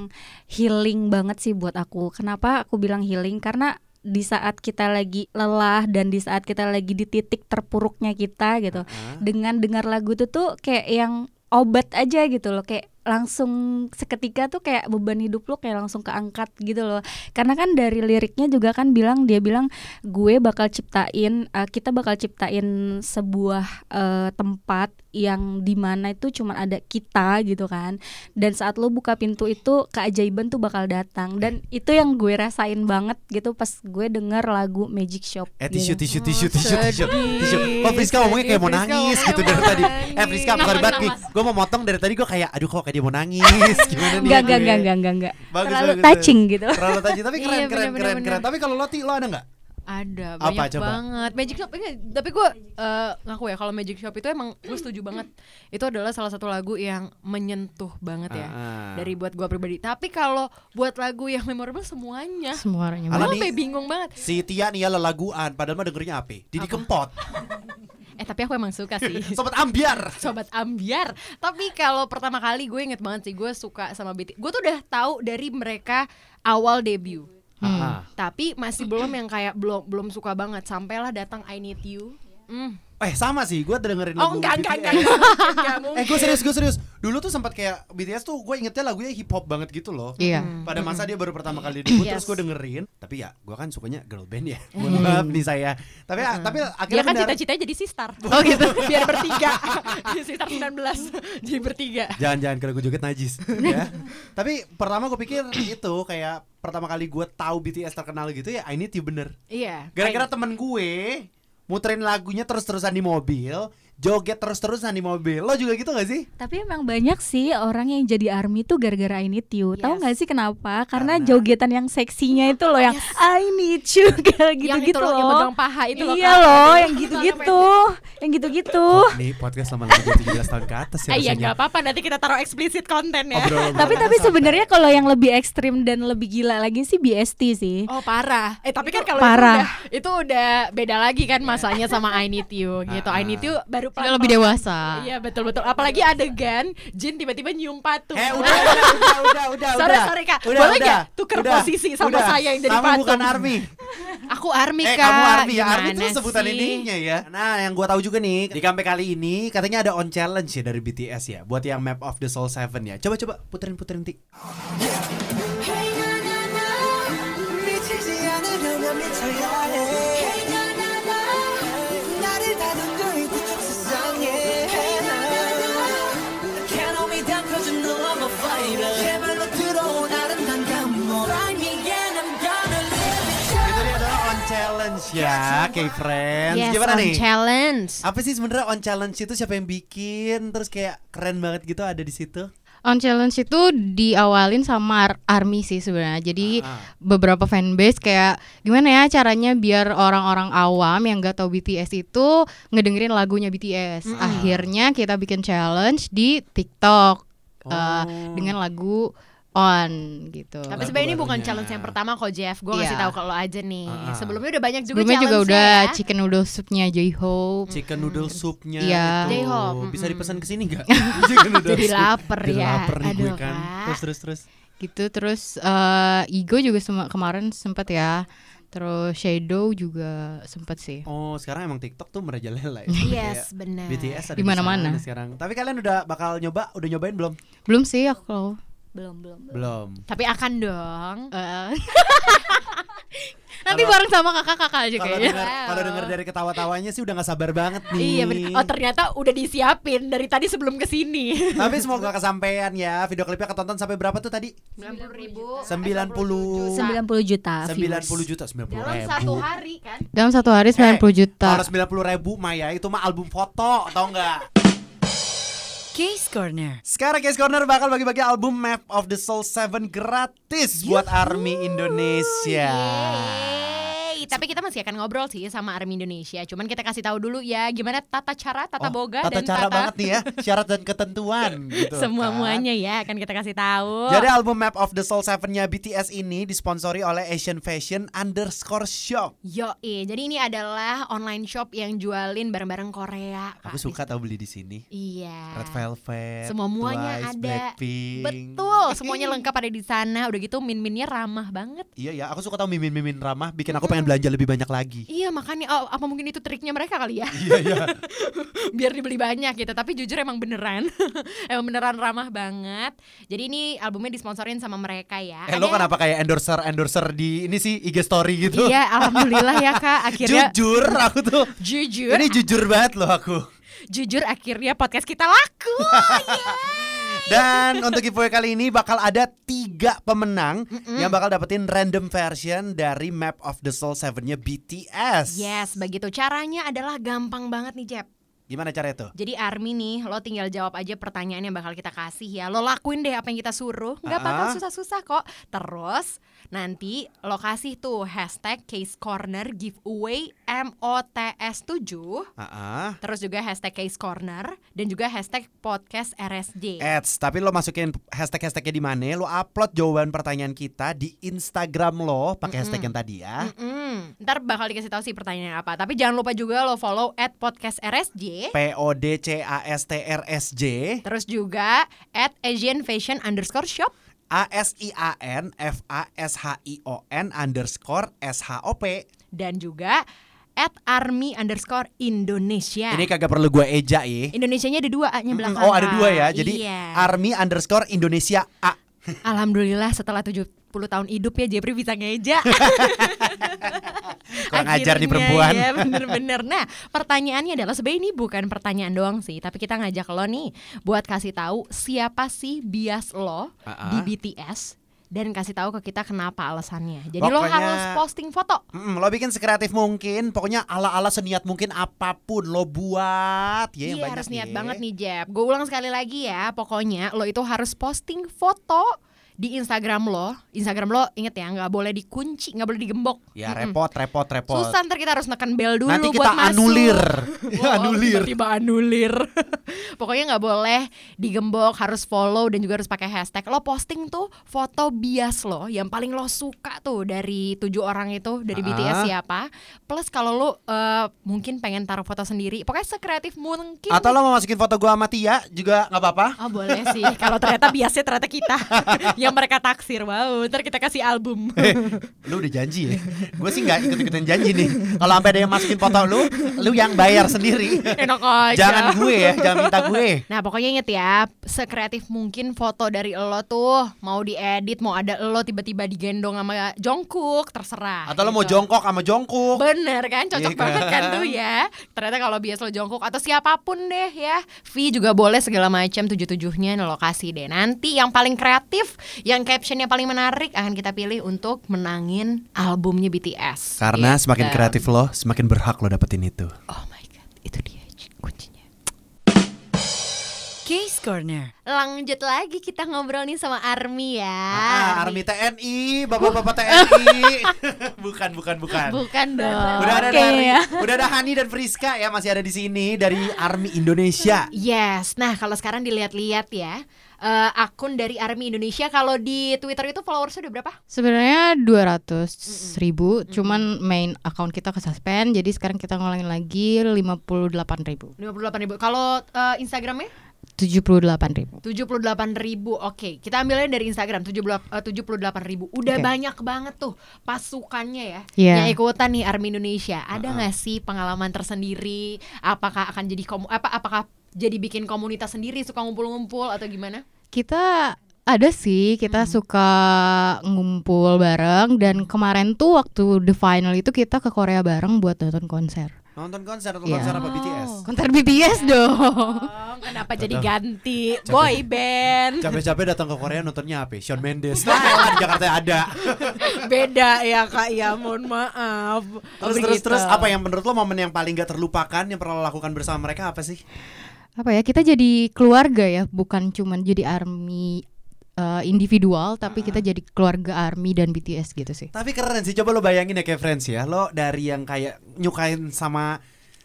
[SPEAKER 4] healing banget sih buat aku. Kenapa aku bilang healing? Karena di saat kita lagi lelah dan di saat kita lagi di titik terpuruknya kita gitu,
[SPEAKER 2] Ah,
[SPEAKER 4] dengan dengar lagu itu tuh kayak yang obat aja gitu loh, kayak langsung seketika tuh kayak beban hidup lu kayak langsung keangkat gitu loh karena kan dari liriknya juga kan bilang dia bilang gue bakal ciptain uh, kita bakal ciptain sebuah uh, tempat yang di mana itu cuma ada kita gitu kan dan saat lo buka pintu itu keajaiban tuh bakal datang dan itu yang gue rasain banget gitu pas gue denger lagu Magic Shop
[SPEAKER 2] Eh tisu
[SPEAKER 4] gitu.
[SPEAKER 2] tisu tisu tisu tisu
[SPEAKER 1] sedih.
[SPEAKER 2] tisu. Kok Friska ngomongnya kayak mau nangis gitu dari tadi. Eh. Friska bukan banget. Gue mau motong dari tadi gue kayak aduh kok kayak dia mau nangis. Gimana nih?
[SPEAKER 4] Enggak, enggak, enggak, enggak, enggak, enggak.
[SPEAKER 2] Bagus,
[SPEAKER 4] Terlalu
[SPEAKER 2] bagus,
[SPEAKER 4] touching gitu.
[SPEAKER 2] Terlalu touching tapi keren
[SPEAKER 1] Iya,
[SPEAKER 2] keren
[SPEAKER 1] bener,
[SPEAKER 2] keren
[SPEAKER 1] bener,
[SPEAKER 2] keren. Tapi kalau Loti lo ada nggak?
[SPEAKER 1] Ada
[SPEAKER 2] Apa,
[SPEAKER 1] banyak
[SPEAKER 2] coba?
[SPEAKER 1] banget Magic Shop ini tapi gue eh, ngaku ya kalau Magic Shop itu emang gue setuju banget itu adalah salah satu lagu yang menyentuh banget ya
[SPEAKER 2] Ah.
[SPEAKER 1] dari buat gue pribadi tapi kalau buat lagu yang memorable semuanya
[SPEAKER 3] semua orangnya
[SPEAKER 2] Ala
[SPEAKER 1] gue sampai bingung banget
[SPEAKER 2] Si Tia nih ya lelaguan padahal mah dengernya apa? Didi
[SPEAKER 1] Apa?
[SPEAKER 2] Kempot.
[SPEAKER 1] eh tapi aku emang suka sih.
[SPEAKER 2] Sobat Ambiar.
[SPEAKER 1] sobat ambiar. Tapi kalau pertama kali gue inget banget sih gue suka sama BTS gue tuh udah tahu dari mereka awal debut.
[SPEAKER 2] Ah.
[SPEAKER 1] tapi masih belum yang kayak belum belum suka banget. Sampailah datang I Need You. Hmm.
[SPEAKER 2] Eh sama sih, gue dengerin
[SPEAKER 1] oh
[SPEAKER 2] lagu
[SPEAKER 1] enggak enggak enggak enggak. Mungkin, enggak
[SPEAKER 2] Eh gue serius, gue serius. Dulu tuh sempat kayak BTS tuh gue ingetnya lagunya hip hop banget gitu loh.
[SPEAKER 3] Iya.
[SPEAKER 2] Pada masa dia baru pertama kali debut
[SPEAKER 1] Yes.
[SPEAKER 2] Terus gue dengerin. Tapi ya gue kan sukanya girl band ya. Mohon maaf nih saya. Tapi tapi
[SPEAKER 1] dia
[SPEAKER 2] akhirnya
[SPEAKER 1] kan
[SPEAKER 2] benar.
[SPEAKER 1] cita-citanya jadi sistar oh gitu. Biar bertiga. Sistar 19 jadi bertiga.
[SPEAKER 2] Jangan-jangan kalau gue joget najis ya. Tapi pertama gue pikir itu kayak Pertama kali gue tahu BTS terkenal gitu ya I Need You bener.
[SPEAKER 1] Iya.
[SPEAKER 2] Gara-gara temen gue Muterin lagunya terus-terusan di mobil Joget terus-terusan di mobil Lo juga gitu gak sih?
[SPEAKER 4] Tapi emang banyak sih orang yang jadi army tuh gara-gara I need you. Tahu
[SPEAKER 1] Yes.
[SPEAKER 4] nggak sih kenapa? Karena,
[SPEAKER 2] Karena-
[SPEAKER 4] jogetan yang seksinya itu loh yang I need you kayak
[SPEAKER 1] yang
[SPEAKER 4] gitu-gitu
[SPEAKER 1] itu loh yang megang paha itu loh
[SPEAKER 4] iya loh, yang
[SPEAKER 1] Itu
[SPEAKER 4] gitu-gitu. Yang gitu-gitu.
[SPEAKER 2] Nih podcast lama-lama gue 17 tahun ke atas ya
[SPEAKER 1] Eh, iya
[SPEAKER 2] rasanya
[SPEAKER 1] nggak apa-apa nanti kita taruh eksplisit konten ya
[SPEAKER 2] Obrolan
[SPEAKER 4] Tapi tapi
[SPEAKER 2] santai.
[SPEAKER 4] sebenarnya kalau yang lebih ekstrim dan lebih gila lagi sih BST sih.
[SPEAKER 1] Oh parah. Eh tapi kan kalau
[SPEAKER 4] Parah.
[SPEAKER 1] itu udah itu udah beda lagi kan masanya sama I Need You gitu. I Need You baru
[SPEAKER 3] kehidupan lebih dewasa.
[SPEAKER 1] Iya betul betul. Apalagi adegan Jin tiba-tiba nyium patung
[SPEAKER 2] eh udah udah udah udah udah
[SPEAKER 1] sorry sorry kak.
[SPEAKER 2] Udah,
[SPEAKER 1] boleh nggak tuker
[SPEAKER 2] udah,
[SPEAKER 1] posisi sama
[SPEAKER 2] udah.
[SPEAKER 1] saya yang jadi
[SPEAKER 2] kamu
[SPEAKER 1] patung?
[SPEAKER 2] bukan army.
[SPEAKER 1] Aku army
[SPEAKER 2] eh, kamu army ya. Army itu sebutan
[SPEAKER 1] sih?
[SPEAKER 2] ininya ya. Nah yang gue tahu juga nih di kampe kali ini katanya ada on challenge ya dari BTS ya buat yang map of the soul seven ya.
[SPEAKER 5] Coba
[SPEAKER 2] coba puterin puterin ti. Hey, ya K-Friends
[SPEAKER 1] Yes,
[SPEAKER 2] Gimana
[SPEAKER 1] on
[SPEAKER 2] nih?
[SPEAKER 1] challenge.
[SPEAKER 2] Apa sih sebenarnya on challenge itu siapa yang bikin Terus kayak keren banget gitu ada di situ
[SPEAKER 3] On challenge itu diawalin sama Ar- Army sih sebenarnya. Jadi
[SPEAKER 2] Ah.
[SPEAKER 3] beberapa fanbase kayak gimana ya caranya biar orang-orang awam yang gak tahu BTS itu ngedengerin lagunya BTS. Akhirnya kita bikin challenge di TikTok eh,
[SPEAKER 2] Oh.
[SPEAKER 3] dengan lagu On gitu.
[SPEAKER 1] Tapi sebenarnya ini bukan challenge yang pertama kok Jeff. Gue ngasih
[SPEAKER 3] Iya.
[SPEAKER 1] tahu kalau aja nih.
[SPEAKER 2] Ah.
[SPEAKER 1] Sebelumnya udah banyak juga
[SPEAKER 3] Sebelumnya juga udah
[SPEAKER 1] ya.
[SPEAKER 3] chicken noodle soupnya J-Hope.
[SPEAKER 2] Chicken noodle soupnya
[SPEAKER 3] Iya.
[SPEAKER 2] itu
[SPEAKER 1] J-Hope,
[SPEAKER 2] Bisa dipesan ke sini nggak?
[SPEAKER 1] Jadi lapar ya.
[SPEAKER 2] lapar nih gue
[SPEAKER 1] Aduh,
[SPEAKER 2] kan
[SPEAKER 1] Kak.
[SPEAKER 2] Terus terus terus
[SPEAKER 3] gitu terus eh Igo juga sema- kemarin sempat ya terus Shadow juga sempat sih
[SPEAKER 2] Oh sekarang emang TikTok tuh merajalela ya
[SPEAKER 1] Yes,
[SPEAKER 2] Kayak
[SPEAKER 1] benar.
[SPEAKER 2] BTS ada
[SPEAKER 3] Di mana-mana.
[SPEAKER 2] sekarang Tapi kalian udah bakal nyoba Udah nyobain belum?
[SPEAKER 3] belum sih aku
[SPEAKER 4] Belum, belum.
[SPEAKER 2] Belum
[SPEAKER 1] Tapi akan dong.
[SPEAKER 3] Eh. nanti bareng sama kakak-kakak aja
[SPEAKER 2] Kalau
[SPEAKER 3] kayaknya
[SPEAKER 2] dengar kalau dengar dari ketawa-tawanya sih udah gak sabar banget nih.
[SPEAKER 1] Iya bener. Oh ternyata udah disiapin dari tadi sebelum ke sini.
[SPEAKER 2] Tapi semoga kesampaian ya. Video klipnya ketonton sampai berapa tuh tadi?
[SPEAKER 1] 90 ribu.
[SPEAKER 2] 90
[SPEAKER 4] 90 juta
[SPEAKER 2] 90
[SPEAKER 4] viewers.
[SPEAKER 2] juta 90
[SPEAKER 1] Dalam
[SPEAKER 2] ribu.
[SPEAKER 1] satu hari kan.
[SPEAKER 3] dalam satu hari 90 juta
[SPEAKER 2] Kalau 90 ribu Maya itu mah album foto tau nggak?
[SPEAKER 5] Case Corner
[SPEAKER 2] Sekarang Case Corner bakal bagi-bagi album Map of the Soul 7 gratis buat ARMY Indonesia.
[SPEAKER 1] Tapi kita masih akan ngobrol sih sama Army Indonesia. Cuman kita kasih tahu dulu ya gimana tata cara, tata
[SPEAKER 2] Oh,
[SPEAKER 1] boga
[SPEAKER 2] tata
[SPEAKER 1] dan
[SPEAKER 2] cara
[SPEAKER 1] tata
[SPEAKER 2] banget nih ya, syarat dan ketentuan gitu.
[SPEAKER 1] semua
[SPEAKER 2] kan.
[SPEAKER 1] muanya ya akan kita kasih tahu.
[SPEAKER 2] Jadi album Map of the Soul 7-nya BTS ini disponsori oleh Asian Fashion underscore shop.
[SPEAKER 1] Yo, jadi ini adalah online shop yang jualin barang-barang Korea. Kak.
[SPEAKER 2] Aku suka tau beli di sini.
[SPEAKER 1] Iya.
[SPEAKER 2] Red Velvet,
[SPEAKER 1] Semua muanya
[SPEAKER 2] Twice,
[SPEAKER 1] ada.
[SPEAKER 2] Blackpink.
[SPEAKER 1] Betul, semuanya lengkap ada di sana. Udah gitu min-minnya ramah banget.
[SPEAKER 2] Iya ya, aku suka tau mimin-mimin ramah bikin aku pengen belanja lebih banyak lagi.
[SPEAKER 1] Iya makanya oh, apa mungkin itu triknya mereka kali ya
[SPEAKER 2] Iya iya.
[SPEAKER 1] biar dibeli banyak gitu tapi jujur emang beneran emang beneran ramah banget jadi ini albumnya disponsorin sama mereka ya
[SPEAKER 2] Eh lo kenapa kayak endorser endorser di ini sih IG story gitu?
[SPEAKER 1] iya alhamdulillah ya kak akhirnya
[SPEAKER 2] Jujur aku tuh.
[SPEAKER 1] jujur
[SPEAKER 2] Ini jujur banget loh aku.
[SPEAKER 1] jujur akhirnya podcast kita laku
[SPEAKER 2] Dan untuk giveaway kali ini bakal ada tiga pemenang yang bakal dapetin random version dari Map of the Soul 7-nya BTS.
[SPEAKER 1] yes begitu. Caranya adalah gampang banget nih Jeb
[SPEAKER 2] Gimana caranya tuh?
[SPEAKER 1] Jadi Army nih, lo tinggal jawab aja pertanyaan yang bakal kita kasih ya. Lo lakuin deh apa yang kita suruh, nggak
[SPEAKER 2] Ah.
[SPEAKER 1] bakal susah-susah kok. Terus nanti lo kasih tuh hashtag Case Corner Giveaway MOTS 7
[SPEAKER 2] Ah,
[SPEAKER 1] Terus juga hashtag Case Corner dan juga hashtag Podcast RSJ.
[SPEAKER 2] Ads, tapi lo masukin hashtag-hashtagnya di mana? Lo upload jawaban pertanyaan kita di Instagram lo pakai hashtag yang tadi ya.
[SPEAKER 1] Mm-mm. Ntar bakal dikasih tahu sih pertanyaannya apa. Tapi jangan lupa juga lo follow at Podcast RSJ.
[SPEAKER 2] P O D C A S T R S J
[SPEAKER 1] Terus juga at Asian Fashion underscore shop.
[SPEAKER 2] A S I A N F A S H I O N underscore S H O P.
[SPEAKER 1] Dan juga at Army underscore Indonesia.
[SPEAKER 2] Ini kagak perlu gue eja ya.
[SPEAKER 1] Indonesianya ada dua A-nya
[SPEAKER 2] Mm,
[SPEAKER 1] belakang.
[SPEAKER 2] Oh ada dua ya, jadi
[SPEAKER 1] iya.
[SPEAKER 2] Army underscore Indonesia A.
[SPEAKER 1] Alhamdulillah setelah 70 tahun hidup ya Jepri bisa ngeja.
[SPEAKER 2] Kurang ajar nih
[SPEAKER 1] Akhirnya,
[SPEAKER 2] perempuan.
[SPEAKER 1] Ya bener-bener Nah pertanyaannya adalah sebenarnya ini bukan pertanyaan doang sih Tapi kita ngajak lo nih Buat kasih tahu siapa sih bias lo
[SPEAKER 2] Ah-ah.
[SPEAKER 1] di BTS Dan kasih tahu ke kita kenapa alasannya Jadi lo
[SPEAKER 2] Pokoknya-
[SPEAKER 1] harus posting foto
[SPEAKER 2] Mm, lo bikin sekreatif mungkin, pokoknya ala-ala seniat mungkin apa pun lo buat ya yang
[SPEAKER 1] Iya
[SPEAKER 2] banyak
[SPEAKER 1] harus niat
[SPEAKER 2] ya.
[SPEAKER 1] banget nih Jeb Gue ulang sekali lagi ya Pokoknya lo itu harus posting foto di Instagram lo Instagram lo inget ya nggak boleh dikunci nggak boleh digembok
[SPEAKER 2] Ya
[SPEAKER 1] Mm-mm.
[SPEAKER 2] repot, repot, repot.
[SPEAKER 1] Susah ntar kita harus neken bel dulu
[SPEAKER 2] Nanti
[SPEAKER 1] buat
[SPEAKER 2] kita
[SPEAKER 1] masuk.
[SPEAKER 2] anulir.
[SPEAKER 1] Wow,
[SPEAKER 2] anulir.
[SPEAKER 1] Tiba-tiba anulir. Pokoknya nggak boleh digembok, harus follow dan juga harus pakai hashtag. Lo posting tuh foto bias lo yang paling lo suka tuh dari tujuh orang itu dari
[SPEAKER 2] Ah.
[SPEAKER 1] BTS siapa. Plus kalau lo eh, mungkin pengen taruh foto sendiri, pokoknya sekreatif mungkin.
[SPEAKER 2] Atau lo mau masukin foto gua sama Tia juga nggak apa-apa.
[SPEAKER 1] Oh boleh sih Kalau ternyata biasanya ternyata kita Yang mereka taksir Wow Ntar kita kasih album
[SPEAKER 2] Eh, lu udah janji ya? Gue sih nggak ikut-ikutan janji nih. Kalau sampai ada yang masukin foto lu, lu yang bayar sendiri.
[SPEAKER 1] Enak aja
[SPEAKER 2] Jangan gue ya, jangan minta gue.
[SPEAKER 1] Nah pokoknya inget ya Sekreatif mungkin foto dari lo tuh Mau diedit Mau ada lo tiba-tiba digendong sama Jongkook Terserah
[SPEAKER 2] Atau lo mau
[SPEAKER 1] gitu.
[SPEAKER 2] jongkok sama jongkok.
[SPEAKER 1] Bener kan cocok
[SPEAKER 2] Iya
[SPEAKER 1] banget kan tuh ya Ternyata kalau bias lo Jongkook Atau siapa pun deh ya V juga boleh segala macam tujuh-tujuhnya lokasi deh Nanti yang paling kreatif Yang captionnya paling menarik Akan kita pilih untuk menangin albumnya BTS
[SPEAKER 2] Karena
[SPEAKER 1] Gitu.
[SPEAKER 2] semakin kreatif lo, semakin berhak lo dapetin itu.
[SPEAKER 1] Oh my god Itu dia kuncinya
[SPEAKER 5] Case Corner.
[SPEAKER 1] Lanjut lagi kita ngobrol nih sama Army ya
[SPEAKER 2] Ah, Army TNI, bapak-bapak TNI. bukan, bukan, bukan.
[SPEAKER 1] Bukan dong
[SPEAKER 2] Udah ada
[SPEAKER 4] Oke,
[SPEAKER 2] dari,
[SPEAKER 4] ya.
[SPEAKER 2] udah ada Hani dan Friska ya masih ada di sini dari Army Indonesia.
[SPEAKER 1] Yes, nah kalau sekarang dilihat-lihat ya eh, akun dari Army Indonesia. Kalau di Twitter itu followersnya udah berapa?
[SPEAKER 3] Sebenarnya 200 ribu, cuman main account kita ke suspend, jadi sekarang kita ngulangin lagi 58 ribu,
[SPEAKER 1] 58 ribu. Kalau eh, Instagramnya
[SPEAKER 3] 78 ribu.
[SPEAKER 1] 78 ribu. Oke, kita ambilnya dari Instagram 78 eh, 78 ribu. Udah
[SPEAKER 3] Oke.
[SPEAKER 1] banyak banget tuh pasukannya ya
[SPEAKER 3] Iya.
[SPEAKER 1] yang ikutan nih Army Indonesia. Ada nggak sih pengalaman tersendiri? Apakah akan jadi komu apa apakah jadi bikin komunitas sendiri suka ngumpul-ngumpul atau gimana?
[SPEAKER 3] Kita ada sih, kita suka ngumpul bareng dan kemarin tuh waktu the final itu kita ke Korea bareng buat nonton konser.
[SPEAKER 2] Nonton konser atau
[SPEAKER 3] Iya.
[SPEAKER 2] konser apa BTS?
[SPEAKER 3] Konser BTS dong.
[SPEAKER 1] Oh, kenapa jadi ganti boy band?
[SPEAKER 2] Capek-capek datang ke Korea nontonnya apa? Shawn Mendes. Nah, di Jakarta ada.
[SPEAKER 1] Beda ya kak ya, mohon maaf.
[SPEAKER 2] Terus terus terus apa yang menurut lo momen yang paling gak terlupakan yang pernah lo lakukan bersama mereka apa sih?
[SPEAKER 3] Apa ya? Kita jadi keluarga ya, bukan cuman jadi army eh, individual, tapi kita jadi keluarga army dan BTS gitu sih.
[SPEAKER 2] Tapi keren sih, coba lo bayangin ya kayak friends ya Lo dari yang kayak nyukain sama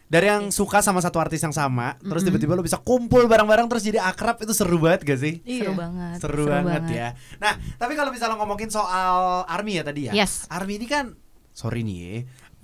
[SPEAKER 2] Dari yang suka sama satu artis yang sama Terus tiba-tiba lo bisa kumpul bareng-bareng Terus jadi akrab itu seru banget gak sih?
[SPEAKER 4] Seru banget.
[SPEAKER 2] Seru, banget, ya Nah tapi kalau misalnya ngomongin soal ARMY ya tadi ya
[SPEAKER 1] Yes.
[SPEAKER 2] ARMY ini kan Sorry nih ya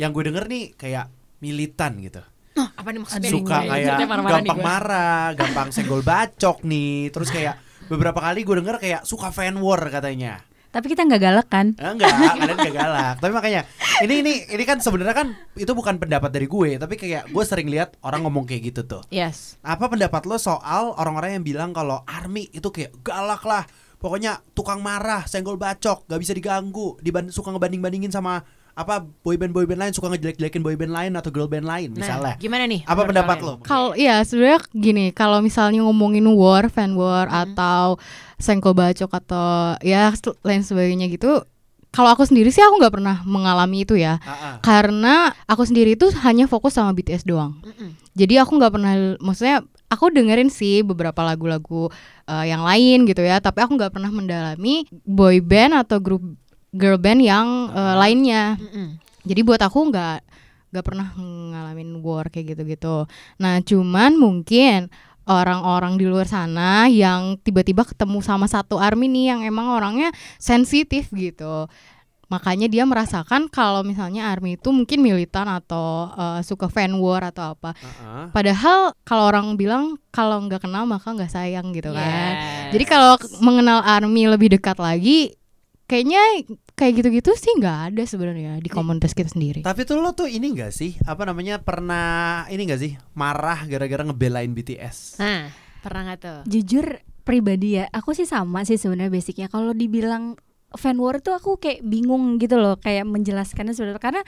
[SPEAKER 2] Yang gue denger nih kayak militan gitu
[SPEAKER 1] Apa nih maksudnya?
[SPEAKER 2] Suka kayak
[SPEAKER 1] Maksudnya marah-marah nih
[SPEAKER 2] gampang marah Gampang senggol bacok nih Terus kayak beberapa kali gue denger kayak suka fan war katanya
[SPEAKER 4] Tapi kita nggak galak kan?
[SPEAKER 2] Eh, Enggak, kalian gak galak. Tapi makanya ini ini ini kan sebenarnya kan itu bukan pendapat dari gue, tapi kayak gue sering lihat orang ngomong kayak gitu tuh.
[SPEAKER 1] Yes.
[SPEAKER 2] Apa pendapat lo soal orang-orang yang bilang kalau army itu kayak galak lah. Pokoknya tukang marah, senggol bacok, gak bisa diganggu, diban suka ngebanding-bandingin sama apa boyband boyband lain, suka ngejelek-jelekin boyband lain atau girl band lain misalnya.
[SPEAKER 1] Nah, gimana nih?
[SPEAKER 2] Apa pendapat
[SPEAKER 1] kalian?
[SPEAKER 2] lo?
[SPEAKER 3] Kalau ya sebenarnya gini, kalau misalnya ngomongin war, fan war atau sengkol bacok atau ya lain sebagainya gitu, kalau aku sendiri sih aku nggak pernah mengalami itu ya.
[SPEAKER 2] Ah.
[SPEAKER 3] Karena aku sendiri itu hanya fokus sama BTS doang.
[SPEAKER 1] Mm-mm.
[SPEAKER 3] Jadi aku nggak pernah, maksudnya aku dengerin sih beberapa lagu-lagu eh, yang lain gitu ya, tapi aku nggak pernah mendalami boy band atau grup girl band yang eh, lainnya.
[SPEAKER 1] Mm-mm.
[SPEAKER 3] Jadi buat aku nggak nggak pernah ngalamin war kayak gitu-gitu. Nah cuman mungkin orang-orang di luar sana yang tiba-tiba ketemu sama satu army nih yang emang orangnya sensitif gitu. Makanya dia merasakan kalau misalnya army itu mungkin militan atau eh, suka fan war atau apa.
[SPEAKER 2] Ah.
[SPEAKER 3] Padahal kalau orang bilang kalau nggak kenal maka nggak sayang gitu kan.
[SPEAKER 1] Yes.
[SPEAKER 3] Jadi kalau mengenal army lebih dekat lagi, kayaknya kayak gitu-gitu sih nggak ada sebenarnya di komunitas kita sendiri.
[SPEAKER 2] Tapi tuh lo tuh ini gak sih Apa namanya Pernah Ini gak sih Marah gara-gara ngebelain BTS
[SPEAKER 1] Nah, pernah nggak tuh?
[SPEAKER 4] Jujur pribadi ya, aku sih sama sih sebenarnya basicnya. Kalau dibilang fan war tuh aku kayak bingung gitu loh, kayak menjelaskannya sebenarnya karena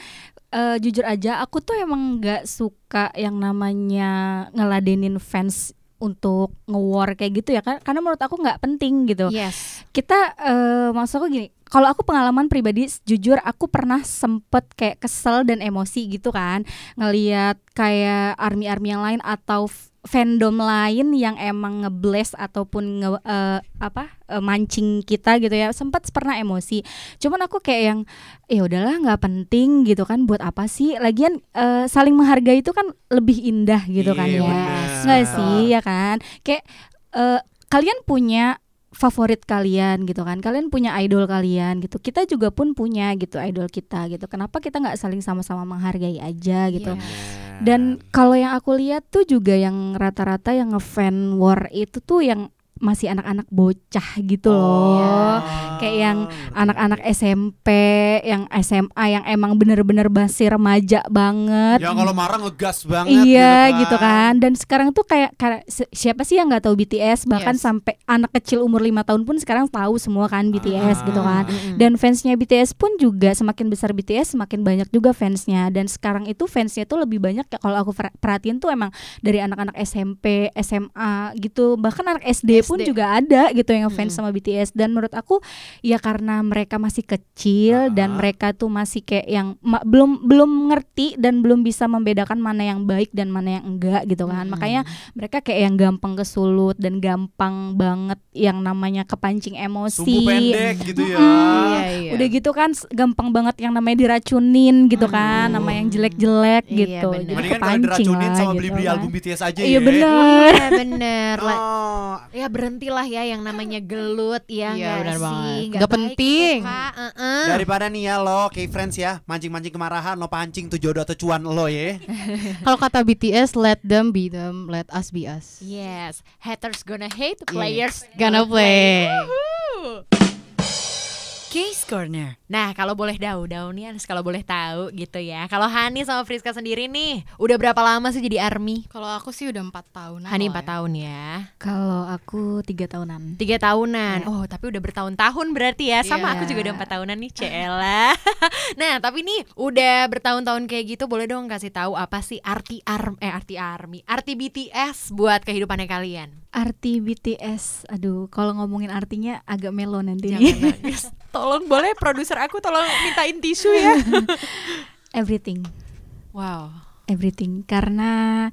[SPEAKER 4] eh, jujur aja aku tuh emang nggak suka yang namanya ngeladenin fans untuk nge-war kayak gitu ya kan karena menurut aku nggak penting gitu
[SPEAKER 1] Yes.
[SPEAKER 4] kita eh maksud aku gini kalau aku pengalaman pribadi jujur aku pernah sempet kayak kesel dan emosi gitu kan ngelihat kayak army-army yang lain atau fandom lain yang emang ngeblast ataupun nge eh, apa eh, mancing kita gitu ya sempat pernah emosi. Cuman aku kayak yang ya udahlah nggak penting gitu kan buat apa sih? Lagian eh, saling menghargai itu kan lebih indah gitu kan
[SPEAKER 2] Iya,
[SPEAKER 4] ya. nggak sih ya kan? Kayak eh, kalian punya favorit kalian gitu kan. Kalian punya idol kalian gitu. Kita juga pun punya gitu idol kita gitu. Kenapa kita nggak saling sama-sama menghargai aja gitu?
[SPEAKER 1] Iya.
[SPEAKER 4] dan kalau yang aku lihat tuh juga yang rata-rata yang ngefan war itu tuh yang masih anak-anak bocah gitu
[SPEAKER 2] Oh,
[SPEAKER 4] loh Kayak yang anak-anak SMP yang SMA yang emang bener-bener masih remaja banget
[SPEAKER 2] Ya kalau marah ngegas banget
[SPEAKER 4] Iya gitu kan. Dan sekarang tuh kayak, kayak si- siapa sih yang nggak tahu BTS bahkan
[SPEAKER 1] Yes.
[SPEAKER 4] sampai anak kecil umur lima tahun pun sekarang tahu semua kan BTS
[SPEAKER 2] Ah.
[SPEAKER 4] gitu kan. Dan fansnya BTS pun juga semakin besar BTS semakin banyak juga fansnya. Dan sekarang itu fansnya tuh lebih banyak ya kalau aku per- perhatiin tuh emang dari anak-anak SMP, SMA gitu. Bahkan anak SD, pun
[SPEAKER 1] SD.
[SPEAKER 4] juga ada gitu yang fans
[SPEAKER 1] Mm-mm.
[SPEAKER 4] sama BTS. Dan menurut aku ya karena mereka masih kecil dan
[SPEAKER 2] Ah.
[SPEAKER 4] mereka tuh masih kayak yang ma- belum belum ngerti dan belum bisa membedakan mana yang baik dan mana yang enggak gitu kan.
[SPEAKER 1] Mm-mm.
[SPEAKER 4] Makanya mereka kayak yang gampang kesulut dan gampang banget yang namanya kepancing emosi.
[SPEAKER 2] Sumbu pendek gitu ya
[SPEAKER 1] Iya, iya.
[SPEAKER 4] Udah gitu kan gampang banget yang namanya diracunin gitu kan,
[SPEAKER 2] Aduh.
[SPEAKER 4] nama yang jelek-jelek
[SPEAKER 1] Iya,
[SPEAKER 4] gitu.
[SPEAKER 1] bener.
[SPEAKER 4] Jadi kepancing
[SPEAKER 2] diracunin
[SPEAKER 4] lah
[SPEAKER 2] sama
[SPEAKER 4] gitu
[SPEAKER 2] beli-beli
[SPEAKER 4] kan.
[SPEAKER 2] album BTS aja
[SPEAKER 4] Iya
[SPEAKER 2] ya
[SPEAKER 4] bener.
[SPEAKER 1] Iya bener.
[SPEAKER 2] Oh,
[SPEAKER 1] Ya berhentilah ya yang namanya gelut ya
[SPEAKER 3] Iya,
[SPEAKER 1] nggak
[SPEAKER 3] benar
[SPEAKER 1] sih
[SPEAKER 3] banget.
[SPEAKER 1] Nggak baik
[SPEAKER 3] penting.
[SPEAKER 1] itu, Kak. Heeh.
[SPEAKER 2] Daripada nih ya lo kayak friends ya Mancing-mancing kemarahan Lo pancing tuh jodoh atau cuan lo ya
[SPEAKER 3] Kalau kata BTS, let them be them, let us be us.
[SPEAKER 1] Yes, haters gonna hate, players
[SPEAKER 3] Gonna play.
[SPEAKER 1] Woohoo. Case Corner. Nah, kalau boleh tahu, Daunian kalau boleh tahu gitu ya. Kalau Hani sama Friska sendiri nih, udah berapa lama sih jadi army?
[SPEAKER 3] Kalau aku sih udah empat tahunan.
[SPEAKER 1] Hani empat
[SPEAKER 3] ya.
[SPEAKER 1] tahun ya.
[SPEAKER 4] Kalau aku tiga tahunan.
[SPEAKER 1] Tiga tahunan. Oh, tapi udah bertahun-tahun berarti ya. Sama
[SPEAKER 3] Iya.
[SPEAKER 1] aku juga udah empat tahunan nih, Cela. nah, tapi nih udah bertahun-tahun kayak gitu, boleh dong kasih tahu apa sih arti arm eh arti army, arti BTS buat kehidupannya kalian?
[SPEAKER 4] Arti BTS, aduh, kalau ngomongin artinya agak melo nanti
[SPEAKER 1] Jangan
[SPEAKER 4] nih.
[SPEAKER 1] nangis. Tolong boleh produser aku tolong mintain tisu ya.
[SPEAKER 4] Everything.
[SPEAKER 1] Wow.
[SPEAKER 4] everything karena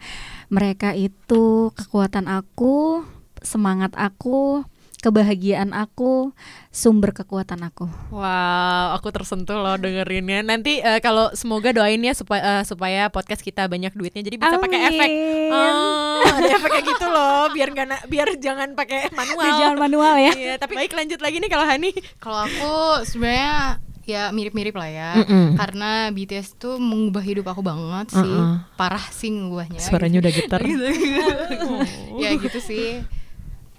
[SPEAKER 4] mereka itu kekuatan aku, semangat aku, kebahagiaan aku, sumber kekuatan aku.
[SPEAKER 1] Wow, aku tersentuh loh dengerinnya. Nanti eh, kalau semoga doain ya supaya eh, supaya podcast kita banyak duitnya jadi bisa pakai efek. Oh, ada efek kayak gitu loh, biar na- biar jangan pakai manual.
[SPEAKER 4] Biar jangan manual ya.
[SPEAKER 1] Iya, tapi baik lanjut lagi nih kalau Hani.
[SPEAKER 3] Kalau aku sebenarnya ya mirip-mirip lah ya.
[SPEAKER 1] Mm-mm.
[SPEAKER 3] Karena BTS tuh mengubah hidup aku banget sih.
[SPEAKER 1] Uh-uh.
[SPEAKER 3] Parah sih ngubahnya.
[SPEAKER 1] udah getar.
[SPEAKER 3] gitu. ya gitu sih.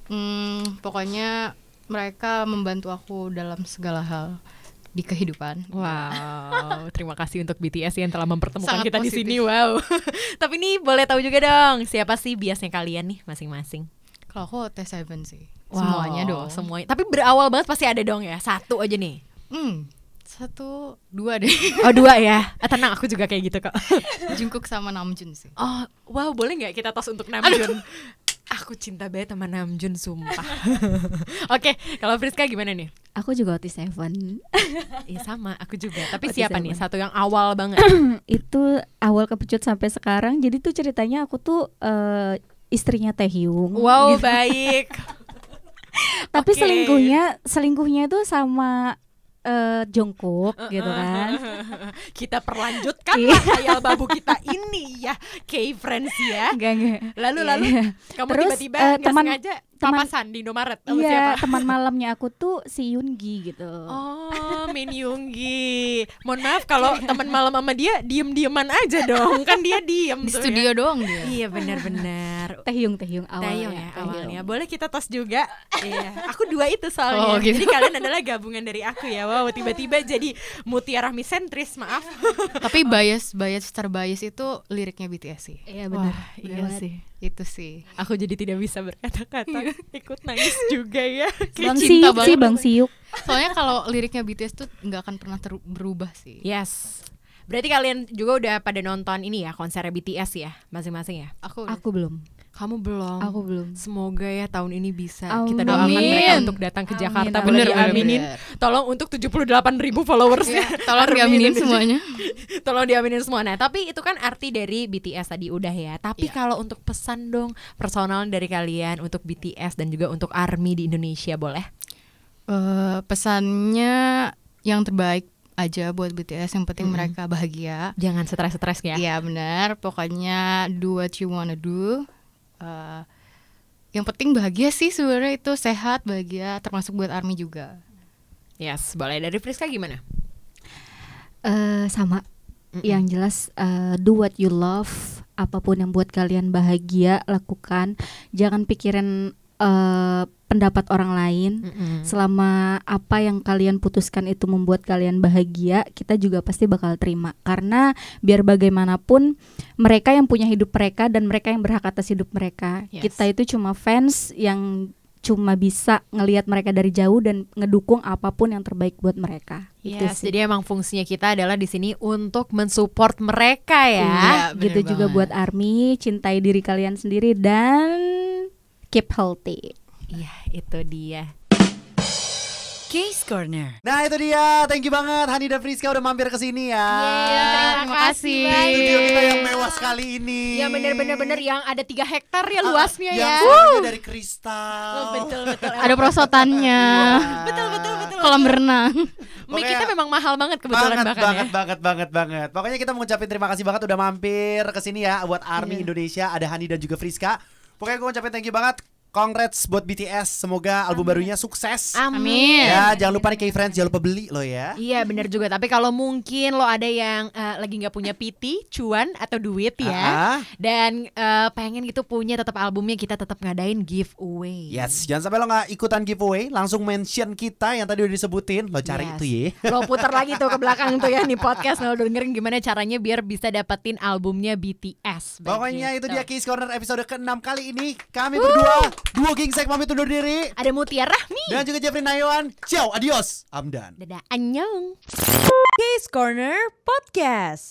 [SPEAKER 3] Hmm, pokoknya mereka membantu aku dalam segala hal di kehidupan.
[SPEAKER 1] Wow, terima kasih untuk BTS yang telah mempertemukan
[SPEAKER 3] Sangat
[SPEAKER 1] kita di
[SPEAKER 3] positif.
[SPEAKER 1] sini. Wow. Tapi nih boleh tahu juga dong, siapa sih biasnya kalian nih masing-masing?
[SPEAKER 3] Kalau aku T7 sih.
[SPEAKER 1] Wow,
[SPEAKER 3] Semuanya dong.
[SPEAKER 1] Semuanya. Tapi berawal banget pasti ada dong ya. Satu aja nih.
[SPEAKER 3] Hmm, satu, dua deh.
[SPEAKER 1] Oh dua ya. Ah, tenang, aku juga kayak gitu kok.
[SPEAKER 3] Jungkook sama Namjoon sih.
[SPEAKER 1] Oh, wow, boleh nggak kita tos untuk Namjoon? Aku cinta banget sama Namjoon, sumpah. Oke, kalau Friska gimana nih?
[SPEAKER 4] Aku juga Oti Seven.
[SPEAKER 1] Iya sama, aku juga. Tapi
[SPEAKER 4] Oh,
[SPEAKER 1] siapa
[SPEAKER 4] di
[SPEAKER 1] nih? Satu yang awal banget.
[SPEAKER 4] itu awal kepecut sampai sekarang. Jadi tuh ceritanya aku tuh eh, istrinya Taehyung.
[SPEAKER 1] wow,
[SPEAKER 4] gitu.
[SPEAKER 1] baik.
[SPEAKER 4] Tapi
[SPEAKER 1] oke.
[SPEAKER 4] selingkuhnya selingkuhnya itu sama eh, Jungkook gitu kan.
[SPEAKER 1] kita perlanjutkan
[SPEAKER 4] Iya.
[SPEAKER 1] khayal babu kita ini ya, K-Friends ya.
[SPEAKER 4] Enggak enggak.
[SPEAKER 1] Lalu
[SPEAKER 4] Iya.
[SPEAKER 1] lalu kamu
[SPEAKER 4] Terus,
[SPEAKER 1] tiba-tiba
[SPEAKER 4] eh,
[SPEAKER 1] nggak
[SPEAKER 4] teman-
[SPEAKER 1] sengaja
[SPEAKER 4] teman-
[SPEAKER 1] papasan di Indomaret sama
[SPEAKER 4] Iya,
[SPEAKER 1] siapa?
[SPEAKER 4] teman malamnya aku tuh si Yoongi gitu.
[SPEAKER 1] Oh, Min Yoongi. Mohon maaf kalau teman malam sama dia diem-dieman aja dong. Kan dia diem
[SPEAKER 3] Di
[SPEAKER 1] tuh
[SPEAKER 3] studio
[SPEAKER 1] ya.
[SPEAKER 3] doang dia.
[SPEAKER 1] Iya benar-benar.
[SPEAKER 4] Taehyung Taehyung awalnya.
[SPEAKER 1] Ya awalnya. Boleh kita tos juga. iya. Aku dua itu soalnya.
[SPEAKER 3] Oh, gitu.
[SPEAKER 1] Jadi kalian adalah gabungan dari aku ya. Wow, tiba-tiba jadi Mutiara misentris, maaf.
[SPEAKER 3] Tapi bias bias terbias itu liriknya BTS sih.
[SPEAKER 4] Iya benar.
[SPEAKER 1] Wah, iya sih.
[SPEAKER 3] Itu sih.
[SPEAKER 1] Aku jadi tidak bisa berkata-kata. Ikut nangis juga ya.
[SPEAKER 4] Bang
[SPEAKER 3] cinta
[SPEAKER 4] Siuk sih
[SPEAKER 3] banget.
[SPEAKER 4] Bang Siuk.
[SPEAKER 3] Soalnya kalau liriknya BTS tuh nggak akan pernah ter- berubah sih.
[SPEAKER 1] Yes. Berarti kalian juga udah pada nonton ini ya konser BTS ya masing-masing ya.
[SPEAKER 3] Aku
[SPEAKER 4] Aku belum.
[SPEAKER 1] Kamu belum.
[SPEAKER 4] Aku belum.
[SPEAKER 1] Semoga ya tahun ini bisa
[SPEAKER 4] Amin.
[SPEAKER 1] kita doakan mereka untuk datang ke
[SPEAKER 4] Amin,
[SPEAKER 1] Jakarta.
[SPEAKER 4] amin,
[SPEAKER 3] Bener, bener,
[SPEAKER 1] diaminin.
[SPEAKER 3] bener.
[SPEAKER 1] Tolong untuk 78 ribu followersnya.
[SPEAKER 3] Tolong
[SPEAKER 1] Army
[SPEAKER 3] diaminin semuanya.
[SPEAKER 1] Tolong diaminin semua. Nah, tapi itu kan arti dari BTS tadi udah ya. Tapi
[SPEAKER 3] Iya.
[SPEAKER 1] kalau untuk pesan dong personal dari kalian untuk BTS dan juga untuk ARMY di Indonesia boleh?
[SPEAKER 3] Eh, pesannya yang terbaik aja buat BTS yang penting mereka bahagia.
[SPEAKER 1] Jangan stres-stres ya.
[SPEAKER 3] Iya benar, pokoknya do what you wanna do. Eh, yang penting bahagia sih sebenarnya itu sehat, bahagia, termasuk buat Army juga.
[SPEAKER 1] Yes, boleh dari Friska gimana?
[SPEAKER 4] Eh sama.
[SPEAKER 1] Mm-mm.
[SPEAKER 4] Yang jelas eh, do what you love. Apa pun yang buat kalian bahagia lakukan. Jangan pikirin eh, pendapat orang lain.
[SPEAKER 1] Mm-mm.
[SPEAKER 4] Selama apa yang kalian putuskan itu membuat kalian bahagia, kita juga pasti bakal terima. Karena biar bagaimanapun mereka yang punya hidup mereka dan mereka yang berhak atas hidup mereka.
[SPEAKER 1] Yes.
[SPEAKER 4] Kita itu cuma fans yang cuma bisa ngelihat mereka dari jauh dan ngedukung apa pun yang terbaik buat mereka.
[SPEAKER 1] Yes, jadi emang fungsinya kita adalah di sini untuk mensupport mereka ya.
[SPEAKER 3] Iya,
[SPEAKER 4] gitu
[SPEAKER 3] bener
[SPEAKER 4] juga
[SPEAKER 3] banget.
[SPEAKER 4] buat Army, cintai diri kalian sendiri dan keep healthy.
[SPEAKER 1] Iya, itu dia.
[SPEAKER 5] Case Corner.
[SPEAKER 2] Nah itu dia, thank you banget Hani dan Friska udah mampir ke sini ya.
[SPEAKER 3] terima kasih.
[SPEAKER 2] Di studio kita yang mewah sekali ini.
[SPEAKER 1] Ya bener-bener bener yang ada tiga hektar ya luasnya
[SPEAKER 2] yang
[SPEAKER 1] ya.
[SPEAKER 2] semuanya dari kristal.
[SPEAKER 1] Oh, betul betul.
[SPEAKER 3] Ada perosotannya.
[SPEAKER 1] betul betul betul.
[SPEAKER 3] Kolam berenang.
[SPEAKER 1] Mic
[SPEAKER 2] Pokoknya-
[SPEAKER 1] kita memang mahal banget kebetulan
[SPEAKER 2] banget,
[SPEAKER 1] bahkan
[SPEAKER 2] banget,
[SPEAKER 1] ya.
[SPEAKER 2] banget, banget, banget. Pokoknya kita mau ngucapin terima kasih banget udah mampir ke sini ya buat Army
[SPEAKER 1] Iya.
[SPEAKER 2] Indonesia, ada Hani dan juga Friska. Pokoknya gue ngucapin thank you banget. Congrats buat BTS. Semoga album barunya sukses.
[SPEAKER 3] Amin.
[SPEAKER 2] Ya, jangan lupa nih K-Friends, jangan lupa beli lo ya.
[SPEAKER 1] Iya bener juga Tapi kalau mungkin lo ada yang eh, lagi nggak punya PT, cuan atau duit ya
[SPEAKER 2] Ah,
[SPEAKER 1] Dan eh, pengen gitu punya tetap albumnya Kita tetap ngadain giveaway
[SPEAKER 2] Yes, jangan sampai lo nggak ikutan giveaway, langsung mention kita yang tadi udah disebutin. Lo cari
[SPEAKER 1] Yes.
[SPEAKER 2] itu ya.
[SPEAKER 1] Lo putar lagi tuh ke belakang tuh ya nih podcast Lo dengerin gimana caranya biar bisa dapetin albumnya BTS
[SPEAKER 2] Pokoknya itu dia Kiss Corner episode ke-6 kali ini. Kami berdua, duo Gingsek pamit undur diri.
[SPEAKER 1] Ada Mutia Rahmi
[SPEAKER 2] Dan juga Jeffrey Nayawan. Ciao, adios. I'm done.
[SPEAKER 1] Dadah, annyeong
[SPEAKER 5] Case Corner Podcast.